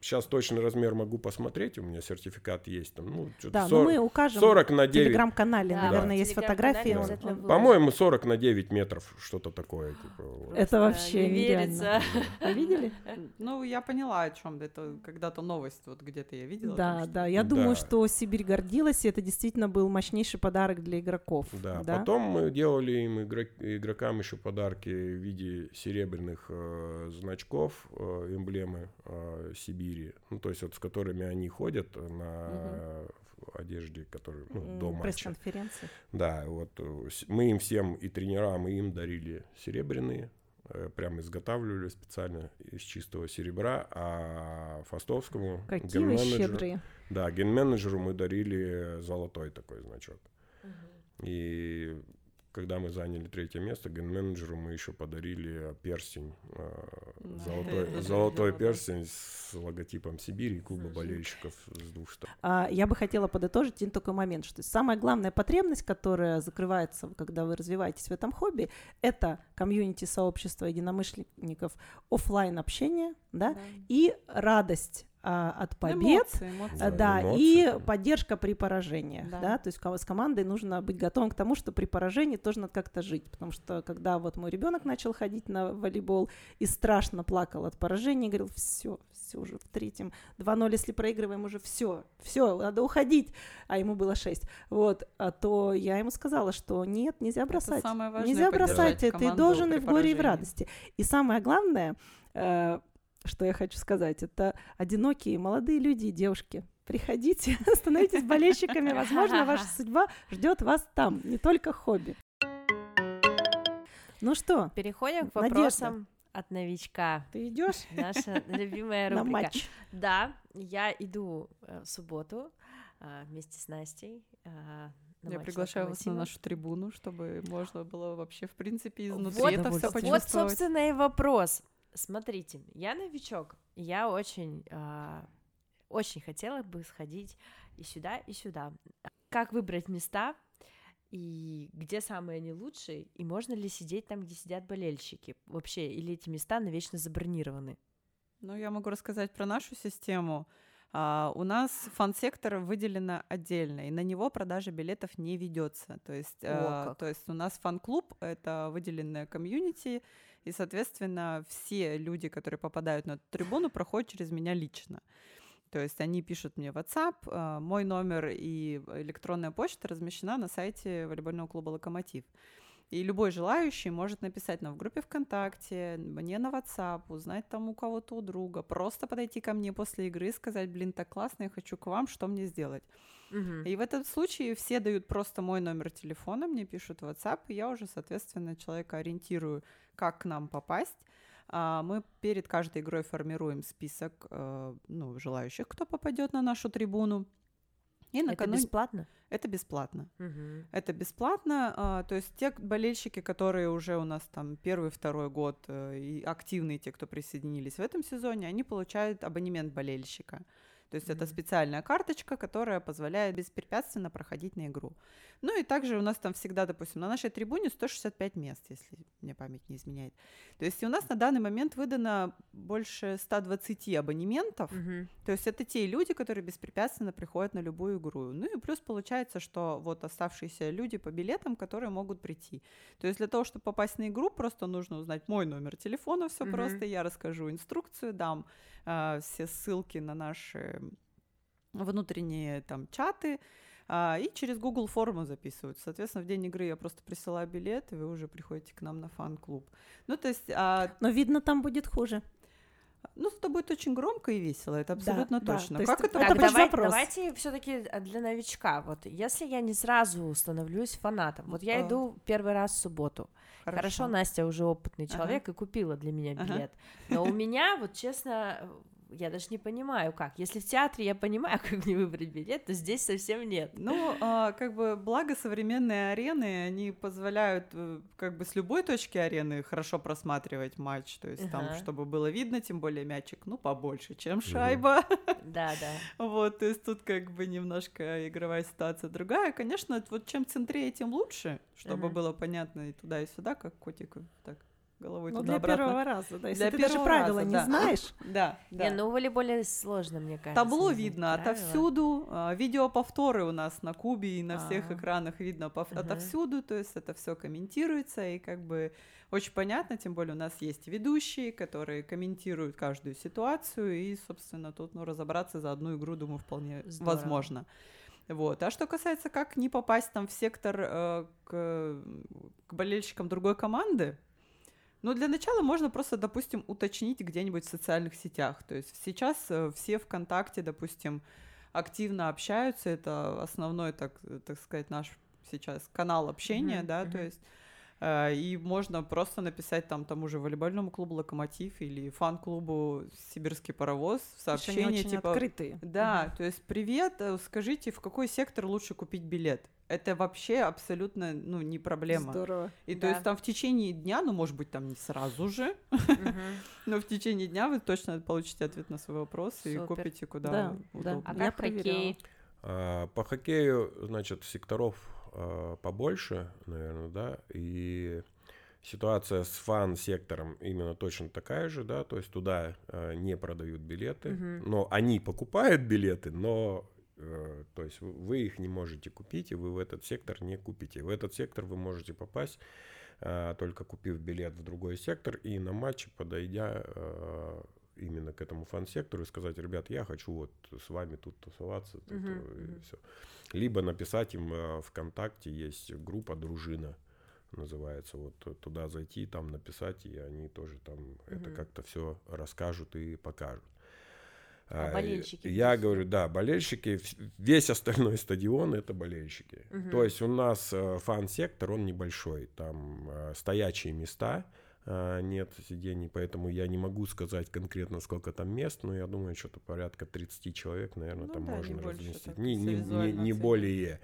Сейчас точный размер могу посмотреть, у меня сертификат есть. Там, ну, Да, но 40, мы укажем 40 на в 9. телеграм-канале, Да, наверное, в есть фотографии. выложим. По-моему, 40 на 9 метров, что-то такое. Типа, вот. Это вообще не верится. Вы видели? Ну, я поняла, о чем это. Когда-то новость вот где-то я видела. Да, там, что- да. Я Да. думаю, что Сибирь гордилась, и это действительно был мощнейший подарок для игроков. Да, потом мы делали им игрок- игрокам еще подарки в виде серебряных э, значков, э, эмблемы э, Сибири, ну, то есть вот с которыми они ходят на в одежде, которые ну, до матча. Пресс-конференции. Да, вот э, мы им всем и тренерам, и им дарили серебряные, э, прям изготавливали специально из чистого серебра, а Фастовскому Какие вы щедрые. Да, ген-менеджеру мы дарили золотой такой значок. Мгм. И когда мы заняли третье место, ген-менеджеру мы еще подарили перстень, Да. золотой, золотой перстень с логотипом Сибири и клуба болельщиков с двух сторон. А, Я бы хотела подытожить один такой момент, что самая главная потребность, которая закрывается, когда вы развиваетесь в этом хобби, это комьюнити сообщества единомышленников, оффлайн общение, да, и радость а, от побед, Эмоции, эмоции. А, Да, эмоции, и поддержка при поражениях, Да. да. то есть с командой нужно быть готовым к тому, что при поражении тоже надо как-то жить, потому что когда вот мой ребенок начал ходить на волейбол и страшно плакал от поражения, говорил, все, все уже в третьем, 2-0, если проигрываем, уже все, все, надо уходить, а ему было 6, вот, а то я ему сказала, что нет, нельзя бросать, самое важное нельзя бросать, ты должен и в горе, и в радости, и самое главное, э, что я хочу сказать, это одинокие молодые люди и девушки. Приходите, становитесь болельщиками. Возможно, ваша судьба ждет вас там, не только хобби. Ну что, Переходим к Надежда. вопросам от новичка. ты идешь Наша любимая на рубрика. матч? Да, я иду э, в субботу а, вместе с Настей. а, на Я матч приглашаю вас на нашу трибуну, чтобы можно было вообще, в принципе, изнутри Вот, это все вот, Вот, почувствовать. собственно, и вопрос. Смотрите, я новичок, я очень, а, очень хотела бы сходить и сюда, и сюда. Как выбрать места, и где самые они лучшие, и можно ли сидеть там, где сидят болельщики вообще, или эти места навечно забронированы? Ну, я могу рассказать про нашу систему. А, у нас фан-сектор выделено отдельно, и на него продажа билетов не ведется. То есть, а, как. то есть у нас фан-клуб — это выделенная комьюнити, и, соответственно, все люди, которые попадают на эту трибуну, проходят через меня лично. То есть они пишут мне в WhatsApp, а, мой номер и электронная почта размещена на сайте волейбольного клуба «Локомотив». И любой желающий может написать нам в группе ВКонтакте, мне на WhatsApp, узнать там у кого-то у друга, просто подойти ко мне после игры и сказать, блин, так классно, я хочу к вам, что мне сделать? Мгм. И в этом случае все дают просто мой номер телефона, мне пишут в WhatsApp, и я уже, соответственно, человека ориентирую, как к нам попасть. А, Мы перед каждой игрой формируем список э, ну, желающих, кто попадет на нашу трибуну. И Это накануне... бесплатно? Это бесплатно. Мгм. Это бесплатно, а, то есть те болельщики, которые уже у нас там первый, второй год э, и активные те, кто присоединились в этом сезоне, они получают абонемент болельщика. То есть это Мгм. специальная карточка, которая позволяет беспрепятственно проходить на игру. Ну и также у нас там всегда, допустим, на нашей трибуне 165 мест, если мне память не изменяет. То есть у нас на данный момент выдано больше 120 абонементов, Мгм. то есть это те люди, которые беспрепятственно приходят на любую игру. Ну и плюс получается, что вот оставшиеся люди по билетам, которые могут прийти. То есть для того, чтобы попасть на игру, просто нужно узнать мой номер телефона, все Мгм. просто, я расскажу инструкцию, дам а, все ссылки на наши внутренние там чаты, а, и через Google форму записывают. Соответственно, в день игры я просто присылаю билет, и вы уже приходите к нам на фан-клуб. Ну, то есть, а, Но видно, там будет хуже. ну, это будет очень громко и весело, это абсолютно да, точно. то есть как это, Так, давай- вопрос. давайте все-таки для новичка. Вот если я не сразу становлюсь фанатом, вот я А. иду первый раз в субботу. Хорошо, Настя уже опытный Ага. человек и купила для меня Ага. билет. Но у меня, вот честно, я даже не понимаю, как. Если в театре я понимаю, как мне выбрать билет, то здесь совсем нет. Ну, а, как бы, благо современные арены, они позволяют э, как бы с любой точки арены хорошо просматривать матч, то есть там, Ага. чтобы было видно, тем более мячик, ну, побольше, чем шайба. Да, да. Вот, то есть тут как бы немножко игровая ситуация другая. Конечно, вот чем центрее, тем лучше, чтобы было понятно и туда, и сюда, как котик так головой Ну, туда для первого обратно. раза, да. Если Для ты даже первого правила раза, не да. знаешь, Да, да. Не, ну в волейболе сложно, мне кажется. Табло видно правила. отовсюду, а, видеоповторы у нас на Кубе и на всех А. экранах видно пов- Ага. отовсюду, то есть это все комментируется и как бы очень понятно, тем более у нас есть ведущие, которые комментируют каждую ситуацию и, собственно, тут ну разобраться за одну игру, думаю, вполне Здорово. возможно. Вот. А что касается, как не попасть там в сектор э, к, к болельщикам другой команды, ну, для начала можно просто, допустим, уточнить где-нибудь в социальных сетях. То есть сейчас э, все ВКонтакте, допустим, активно общаются. Это основной, так, так сказать, наш сейчас канал общения, Мгм, да, то мгм. есть Э, И можно просто написать там тому же волейбольному клубу «Локомотив» или фан-клубу «Сибирский паровоз» в То сообщение очень типа... открытые. Да, то есть привет, э, скажите, в какой сектор лучше купить билет? Это вообще абсолютно, ну, не проблема. Здорово. И то Да. есть там в течение дня, ну, может быть, там не сразу же, но в течение дня вы точно получите ответ на свой вопрос и купите куда Да, да. удобно. А как хоккей? А, По хоккею, значит, секторов а, побольше, наверное, да, и ситуация с фан-сектором именно точно такая же, да, то есть туда а, не продают билеты, Мгм. но они покупают билеты, но э, то есть вы- их не можете купить, и вы в этот сектор не купите. В этот сектор вы можете попасть а, только купив билет в другой сектор и на матче подойдя а, именно к этому фан-сектору и сказать, ребят, я хочу вот с вами тут тусоваться, тут, э, и всё». Либо написать им э, ВКонтакте, есть группа «Дружина», называется, вот туда зайти, там написать, и они тоже там это Мгм. как-то все расскажут и покажут. А и болельщики Я здесь? говорю, да, болельщики, весь остальной стадион это болельщики. Мгм. То есть у нас э, фан-сектор, он небольшой, там стоячие места, э, нет сидений, поэтому я не могу сказать конкретно, сколько там мест, но я думаю, что-то порядка 30 человек, наверное, Ну там да, не можно больше, разместить. Не, не- не- не более.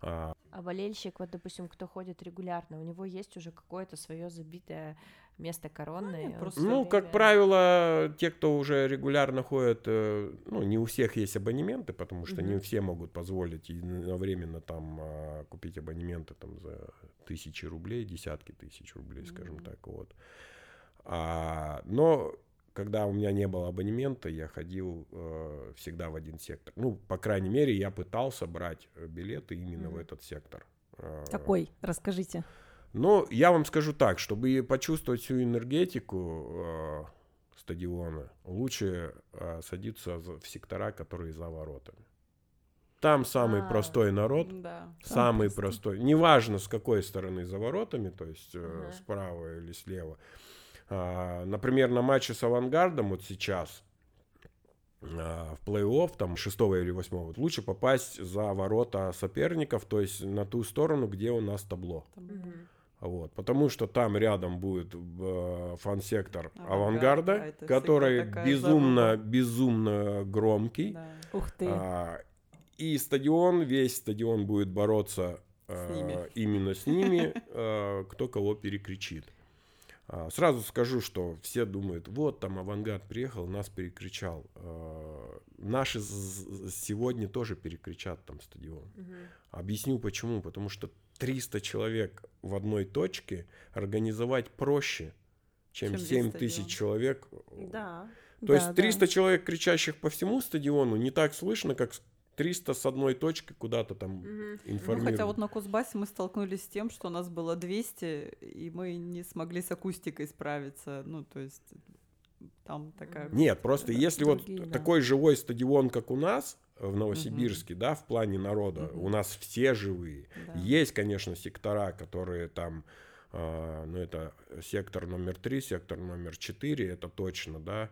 А, А болельщик, вот, допустим, кто ходит регулярно, у него есть уже какое-то свое забитое место коронное. нет, он просто- всё Ну, как время- правило, те, кто уже регулярно ходят, э, ну, не у всех есть абонементы, потому что не Мгм. все могут позволить единовременно там а, купить абонементы там за тысячи рублей, десятки тысяч рублей, скажем Мгм. так, вот. А, но когда у меня не было абонемента, я ходил э, всегда в один сектор. Ну, по крайней мере, я пытался брать билеты именно в Мгм. этот сектор. Э, Какой? Расскажите. Ну, я вам скажу так, чтобы почувствовать всю энергетику э, стадиона, лучше э, садиться в сектора, которые за воротами. Там самый А. простой народ, Да. самый простой. простой. Неважно, с какой стороны за воротами, то есть э, Ага. справа или слева. А, например, на матче с «Авангардом» вот сейчас а, в плей-офф, там, шестого или восьмого, вот лучше попасть за ворота соперников, то есть на ту сторону, где у нас табло. Там, Мгм. Вот, потому что там рядом будет э, фан-сектор Авангард, авангарда, да, который безумно, заруба. безумно громкий. да. Ух ты. А, и стадион, весь стадион будет бороться э, С именно с ними, э, кто кого перекричит. А, Сразу скажу, что все думают, вот там авангард приехал, нас перекричал. Э, Наши сегодня тоже перекричат там стадион. Мгм. Объясню почему. Потому что 300 человек в одной точке организовать проще, чем, Чем весь 7 тысяч человек. Да. То Да, есть да. 300 человек, кричащих по всему стадиону, не так слышно, как 300 с одной точки куда-то там. Ну, информируют. хотя вот на Кузбассе мы столкнулись с тем, что у нас было 200, и мы не смогли с акустикой справиться. Ну, то есть там такая... Нет, просто Да, если другие, вот да. такой живой стадион, как у нас в Новосибирске, да, в плане народа, Мгм. у нас все живые. да. Есть, конечно, сектора, которые там, а, ну, это сектор номер три, сектор номер четыре, это точно, да.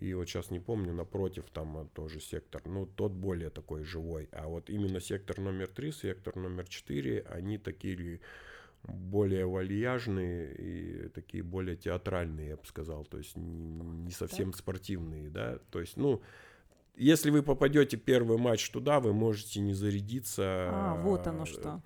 И вот сейчас не помню, напротив там а, тоже сектор, ну, тот более такой живой. А вот именно сектор номер три, сектор номер четыре, они такие более вальяжные и такие более театральные, я бы сказал, то есть не, не совсем спортивные, да, то есть, ну, если вы попадете первый матч туда, вы можете не зарядиться. А, вот оно э, что.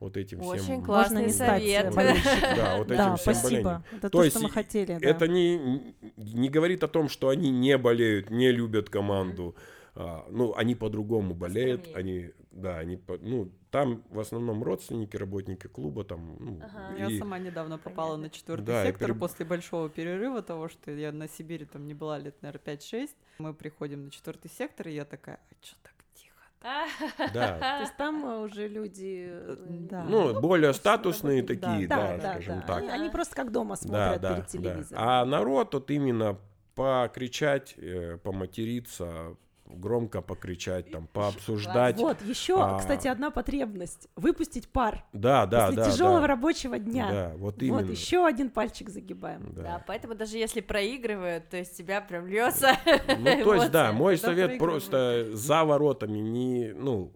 Вот этим Очень всем. классный не совет. Да, вот этим Да, всем спасибо. болением. Это То то, есть что мы хотели. да. Это не, не говорит о том, что они не болеют, не любят команду. А, ну, они по-другому болеют, Поскромнее. они, да, они, по- ну, там в основном родственники, работники клуба, там, ну, Ага. Я и- сама недавно попала Понятно. на четвертый Да, сектор при- после большого перерыва того, что я на Сибири там не была лет, наверное, 5-6. Мы приходим на четвертый сектор, и я такая, а что так тихо? да, То есть там э, уже люди... э, Да. ну, более статусные такие, Да, да, да, скажем да. так. Они, они просто как дома смотрят да, перед да. телевизором. А народ вот именно покричать, э, поматериться, громко покричать, там, пообсуждать. Вот, еще, А. кстати, одна потребность. Выпустить пар Да, да, после да. тяжелого да. рабочего дня. Да, вот Вот, именно. еще один пальчик загибаем. Да. Да, поэтому даже если проигрывают, то есть тебя прям льется. Ну, то есть, да, эмоции. мой совет просто за воротами не, ну,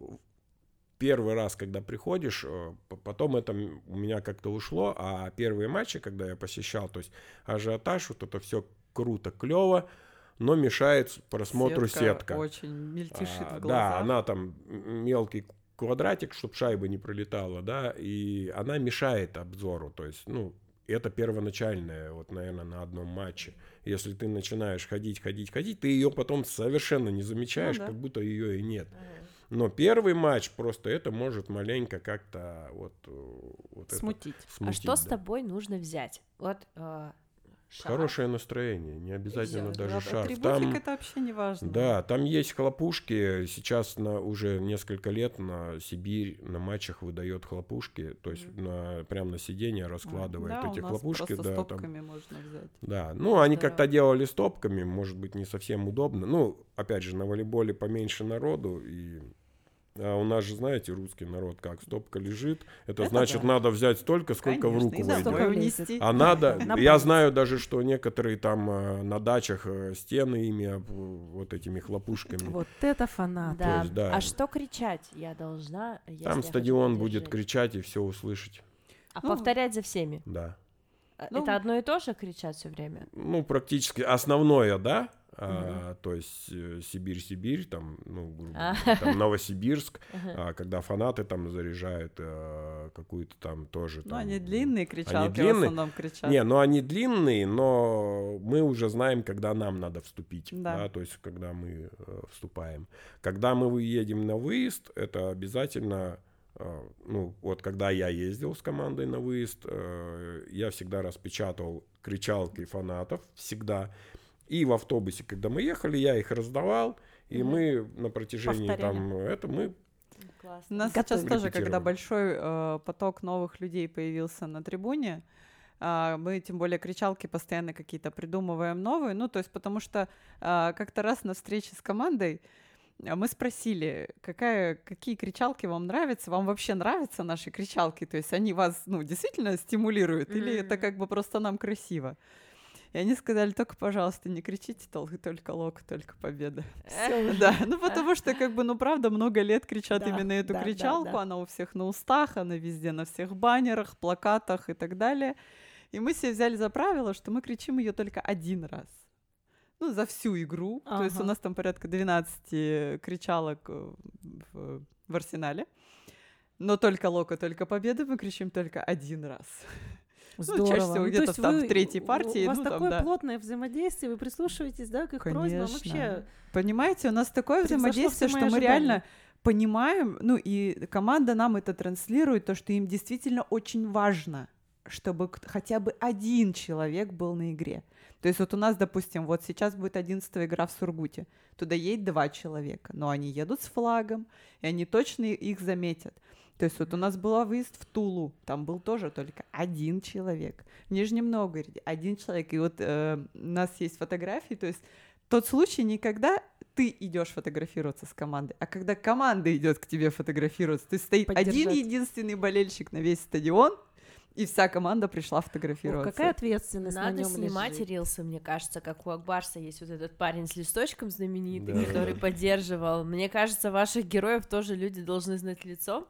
первый раз, когда приходишь, э, потом это у меня как-то ушло, а первые матчи, когда я посещал, то есть ажиотаж, вот это все круто, клево, но мешает просмотру сетка. Очень мельтешит А, в глазах. Да, она там мелкий квадратик, чтобы шайба не пролетала, да, и она мешает обзору, то есть, ну, это первоначальное, вот, наверное, на одном матче. Если ты начинаешь ходить, ходить, ходить, ты ее потом совершенно не замечаешь, Ну да. как будто ее и нет. Но первый матч просто это может маленько как-то вот, э, вот это Смутить. А смутить, что с да. тобой нужно взять? Вот э, шарф. Хорошее настроение, не обязательно всё. даже Да. Атрибутик Там, это вообще не важно. Да, там есть хлопушки. Сейчас на уже несколько лет на Сибирь на матчах выдает хлопушки, то есть на прям на сиденье раскладывает да, эти у нас хлопушки, просто да, там, стопками можно взять. да. Ну, они Здорово. как-то делали стопками, может быть, не совсем удобно. Ну, опять же, на волейболе поменьше народу и а у нас же, знаете, русский народ как стопка лежит, это, Это значит да. надо взять столько, сколько в Конечно, руку и войдет. А надо, На я знаю даже, что некоторые там э, на дачах э, стены ими об- вот этими хлопушками. Вот это фанат. Да. есть, да. А что кричать? Я должна. Там стадион будет кричать и все услышать. А Ну, повторять за всеми. Да. А, ну, Это одно и то же кричать все время. Ну, практически основное, да. А, то есть э, Сибирь-Сибирь, там, ну, грубо А. говоря, там Новосибирск, Ага. а, когда фанаты там заряжают э, какую-то там тоже. Ну, там, они длинные кричалки в длинные? основном кричат. Не, ну они длинные, но мы уже знаем, когда нам надо вступить, да, Да. то есть когда мы э, вступаем. Когда мы едем на выезд, это обязательно, э, ну вот когда я ездил с командой на выезд, э, я всегда распечатал кричалки фанатов, всегда. И в автобусе, когда мы ехали, я их раздавал, и Мгм. мы на протяжении Повторяли. там это мы У Классно. нас Готовы. сейчас тоже, когда большой э, поток новых людей появился на трибуне, а, мы тем более кричалки постоянно какие-то придумываем новые. Ну, то есть потому что а, как-то раз на встрече с командой а, мы спросили, какая, какие кричалки вам нравятся, вам вообще нравятся наши кричалки, то есть они вас, ну, действительно стимулируют, или это как бы просто нам красиво? И они сказали, только, пожалуйста, не кричите тол- только лок, только победа. Да, ну потому что, как бы, ну правда, много лет кричат Да, именно эту да, кричалку, да. она у всех на устах, она везде на всех баннерах, плакатах и так далее. И мы себе взяли за правило, что мы кричим ее только один раз. Ну, за всю игру. То есть у Ага. нас там порядка 12 кричалок э, в, в арсенале. Но только лока, только победа мы кричим только один раз. Здорово. чаще всего Ну, то где-то есть там в вы- третьей у- партии, У вас ну, там, такое да. плотное взаимодействие, вы прислушиваетесь, да, к их просьбам. Конечно. Вообще, Понимаете, у нас такое взаимодействие, что мы ожидания. реально понимаем, ну и команда нам это транслирует, то, что им действительно очень важно, чтобы хотя бы один человек был на игре. То есть вот у нас, допустим, вот сейчас будет 11 игра в Сургуте. Туда едет два человека, но они едут с флагом, и они точно их заметят. То есть вот у нас был выезд в Тулу, там был тоже только один человек. В Нижнем Новгороде один человек. И вот э, у нас есть фотографии, то есть тот случай не когда ты идешь фотографироваться с командой, а когда команда идет к тебе фотографироваться. То есть стоит один единственный болельщик на весь стадион, и вся команда пришла фотографироваться. какая ответственность на Надо нем снимать лежит. рилсы, мне кажется, как у Акбарса есть вот этот парень с листочком знаменитый, Да, который да. поддерживал. Мне кажется, ваших героев тоже люди должны знать лицо.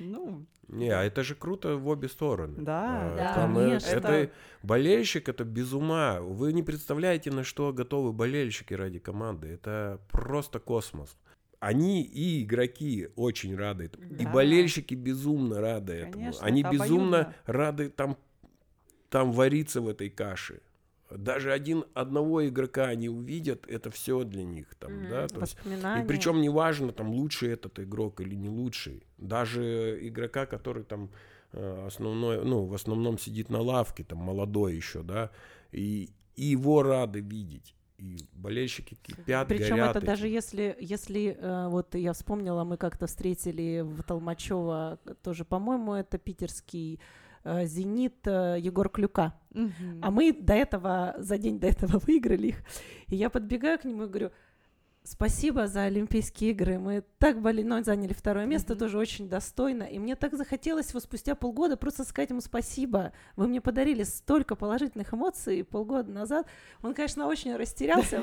Ну, Не, а это же круто в обе стороны. Да, А, да, там, э, конечно. Это, болельщик, это без ума. Вы не представляете, на что готовы болельщики ради команды. Это просто космос. Они и игроки очень рады этому. И Да. болельщики безумно рады этому. Конечно, Они это безумно обоюдно. рады там, там вариться в этой каше. Даже один одного игрока они увидят, это все для них там, Мгм. да. То есть и причем неважно, там лучший этот игрок или не лучший. Даже игрока, который там э, основной, ну, в основном сидит на лавке, там молодой еще, да, и, и его рады видеть. И болельщики кипят, Причем горят это даже если, если э, вот я вспомнила, мы как-то встретили в Толмачево тоже, по-моему, это питерский э, Зенит э, Егор Клюка. мгм. А мы до этого, за день до этого выиграли их. И я подбегаю к нему и говорю, спасибо за Олимпийские игры. Мы так болели, но заняли второе место, Мгм. тоже очень достойно. И мне так захотелось его спустя полгода просто сказать ему спасибо. Вы мне подарили столько положительных эмоций полгода назад. Он, конечно, очень растерялся.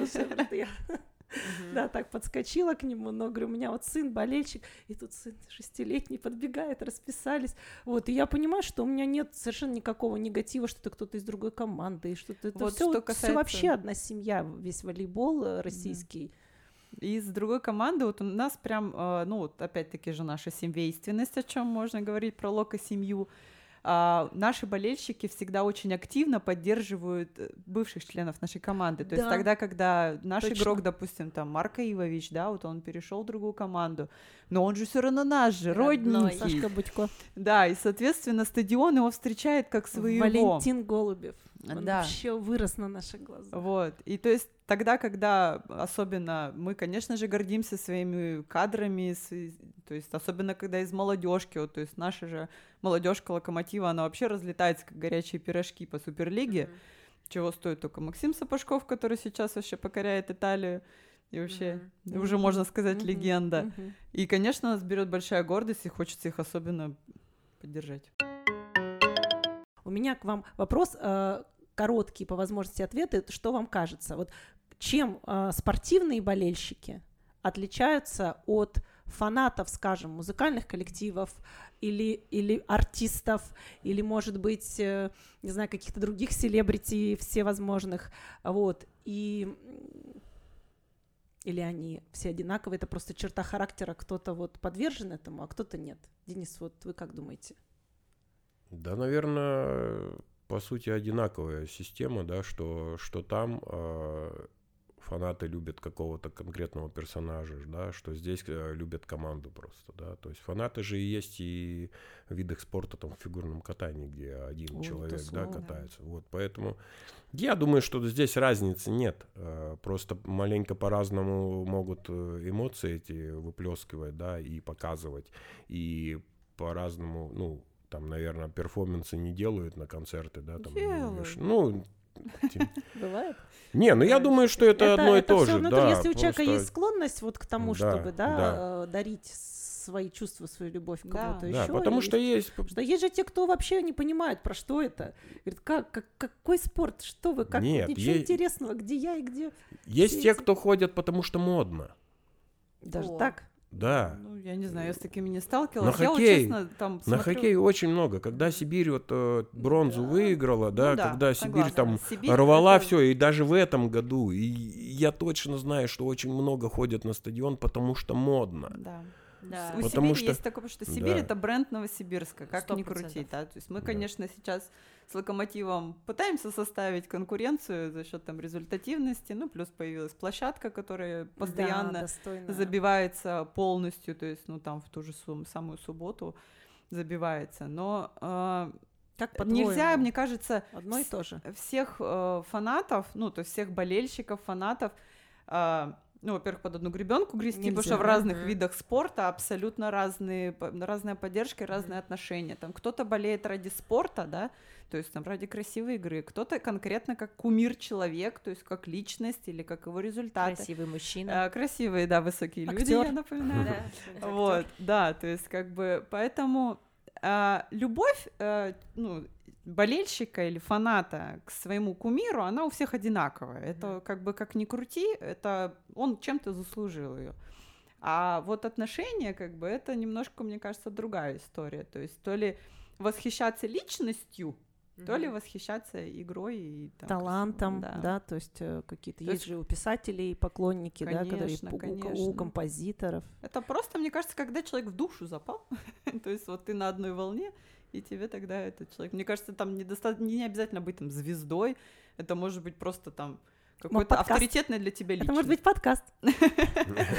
Я- Да, так подскочила к нему, но говорю, у меня вот сын болельщик, и тут сын шестилетний подбегает, расписались. Вот, и я понимаю, что у меня нет совершенно никакого негатива, что это кто-то из другой команды, что-то это Вот все, что касается- вообще одна семья, весь волейбол э, российский. И с другой команды вот у нас прям, э, ну вот опять-таки же наша семейственность, о чем можно говорить про локо-семью. А, наши болельщики всегда очень активно поддерживают э, бывших членов нашей команды. То есть Да. тогда, когда наш Точно. игрок, допустим, там Марко Ивович, да, вот он перешел в другую команду, но он же все равно наш же, родненький. Сашка Будько. Да, и, соответственно, стадион его встречает как своего. Валентин Голубев. Он Да. вообще вырос на наших глазах. Вот. И то есть тогда, когда особенно мы, конечно же, гордимся своими кадрами, то есть особенно когда из молодежки, вот, то есть наша же молодежка локомотива, она вообще разлетается как горячие пирожки по суперлиге, чего стоит только Максим Сапожков, который сейчас вообще покоряет Италию. И вообще, Мгм. уже можно сказать, Мгм. легенда. Мгм. И, конечно, нас берет большая гордость, и хочется их особенно поддержать. У меня к вам вопрос, э, короткий по возможности ответы. Что вам кажется? Вот чем э, спортивные болельщики отличаются от фанатов, скажем, музыкальных коллективов или, или артистов, или, может быть, э, не знаю, каких-то других селебрити всевозможных, вот, и или они все одинаковые, это просто черта характера, кто-то вот подвержен этому, а кто-то нет. Денис, вот вы как думаете? Да, наверное, по сути, одинаковая система, да, что, что там э, фанаты любят какого-то конкретного персонажа, да, что здесь э, любят команду просто, да. То есть фанаты же и есть и в видах спорта, там, в фигурном катании, где один Ой, человек, да, катается. Вот, поэтому я думаю, что здесь разницы нет. Э, Просто маленько по-разному могут э, эмоции эти выплескивать, да, и показывать. И по-разному, ну, там, наверное, перформансы не делают на концерты, да, там. Делают. Ну, тем- Бывает? не, ну я думаю, что это, одно и то же, да. Если у человека есть склонность вот к тому, Да, чтобы, да, да. э, дарить свои чувства, свою любовь Да. кому-то Да, еще. потому что есть... Что есть же те, кто вообще не понимают, про что это. Говорит, как, как, какой спорт, что вы, как Нет, ничего е- интересного, где я и где. Есть те, эти- кто ходят, потому что модно. Даже О. так. Да. Ну, я не знаю, я с такими не сталкивалась. На я хоккей. честно там На смотрю- хоккее очень много. Когда Сибирь вот э, бронзу Да. выиграла, да, Ну да, когда Сибирь согласна. там Сибирь рвала это- все, и даже в этом году, и я точно знаю, что очень много ходят на стадион, потому что модно. Да. Да. У Потому Сибири что- есть такое, что Сибирь Да. это бренд Новосибирска, как Сто ни процентов. крути, да. То есть мы, Да. конечно, сейчас с Локомотивом пытаемся составить конкуренцию за счет там результативности, ну плюс появилась площадка, которая Да, постоянно достойно. забивается полностью, то есть ну там в ту же сум- самую субботу забивается, но э, Как нельзя, мне кажется, Одно и то же. всех э, фанатов, ну, то есть всех болельщиков, фанатов, э, ну, во-первых, под одну гребенку грести, потому Нельзя. что в разных Мгм. видах спорта абсолютно разные, разная поддержка и разные отношения. Там кто-то болеет ради спорта, да, то есть там ради красивой игры, кто-то конкретно как кумир человек, то есть как личность или как его результаты. Красивый мужчина. Э, красивые, да, высокие люди, Актер. я напоминаю. Да, Вот, да, то есть как бы поэтому а, любовь, э, ну, болельщика или фаната к своему кумиру, она у всех одинаковая. Это как бы как ни крути, это он чем-то заслужил ее. А вот отношения, как бы, это немножко, мне кажется, другая история. То есть то ли восхищаться личностью, то ли восхищаться игрой и там, талантом, да. да. то есть э, какие-то То есть же у писателей поклонники, да, которые Конечно, пу- у- у, конечно. композиторов. Это просто, мне кажется, когда человек в душу запал, то есть вот ты на одной волне, и тебе тогда этот человек. Мне кажется, там недоста- не обязательно быть там звездой, это может быть просто там какой-то авторитетный для тебя Это личность. может быть подкаст.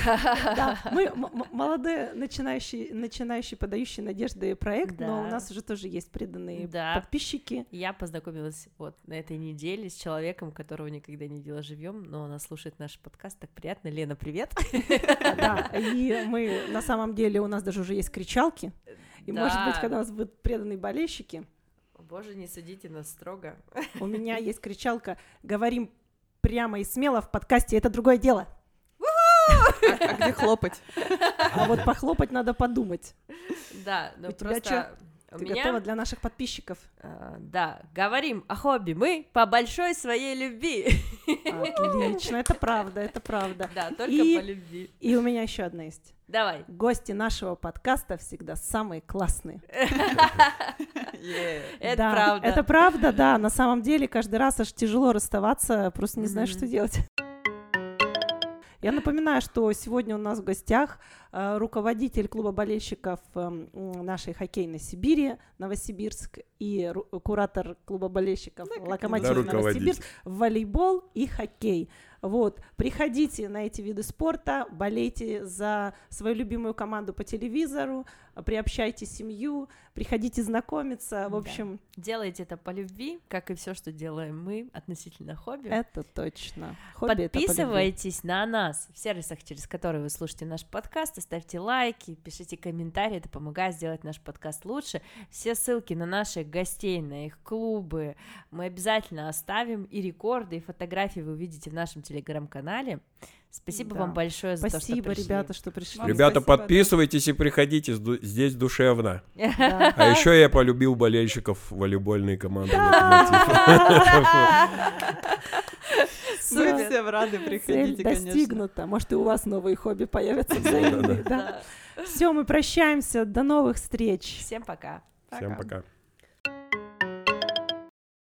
Да, мы молодые, начинающие, начинающие, подающие надежды проект, но у нас уже тоже есть преданные Да. подписчики. Я познакомилась вот на этой неделе с человеком, которого никогда не видела живьем, но она слушает наш подкаст. Так приятно. Лена, привет. Да, и мы на самом деле у нас даже уже есть кричалки. И может быть, Да. когда у нас будут преданные болельщики, Боже, не судите нас строго. у меня есть кричалка «Говорим прямо и смело в подкасте, это другое дело». А, а где хлопать? А вот похлопать надо подумать. Да, но У тебя просто Ты меня, готова для наших подписчиков? а, да, говорим о хобби мы по большой своей любви. Отлично, это правда, это правда. Да, только И- по любви. И у меня еще одна есть. Давай. Гости нашего подкаста всегда самые классные. Это Да, правда. Это правда, да. На самом деле каждый раз аж тяжело расставаться, просто не знаешь, что делать. Я напоминаю, что сегодня у нас в гостях э, руководитель клуба болельщиков эм, нашей хоккейной Сибири, Новосибирск, и куратор клуба болельщиков Локомотив Да, Новосибирск, волейбол и хоккей. Вот, приходите на эти виды спорта, болейте за свою любимую команду по телевизору, приобщайте семью, приходите знакомиться. В Да. общем, Делайте это по любви, как и все, что делаем мы относительно хобби. это точно. Хобби это. Подписывайтесь на нас в сервисах, через которые вы слушаете наш подкаст, ставьте лайки, пишите комментарии, это помогает сделать наш подкаст лучше. Все ссылки на наших гостей, на их клубы мы обязательно оставим, и рекорды, и фотографии вы увидите в нашем телеграм-канале. Спасибо Да. вам большое за то, что Спасибо, пришли. ребята, что пришли. Вам Ребята, спасибо, да. подписывайтесь и приходите, здесь душевно. Да. А еще я полюбил болельщиков волейбольной команды «Локомотив». Мы Супер. всем рады, Цель приходите, конечно. достигнута. Может, и у вас новые хобби появятся взаимные. Да. Да. Все, мы прощаемся. До новых встреч. Всем пока. Всем пока.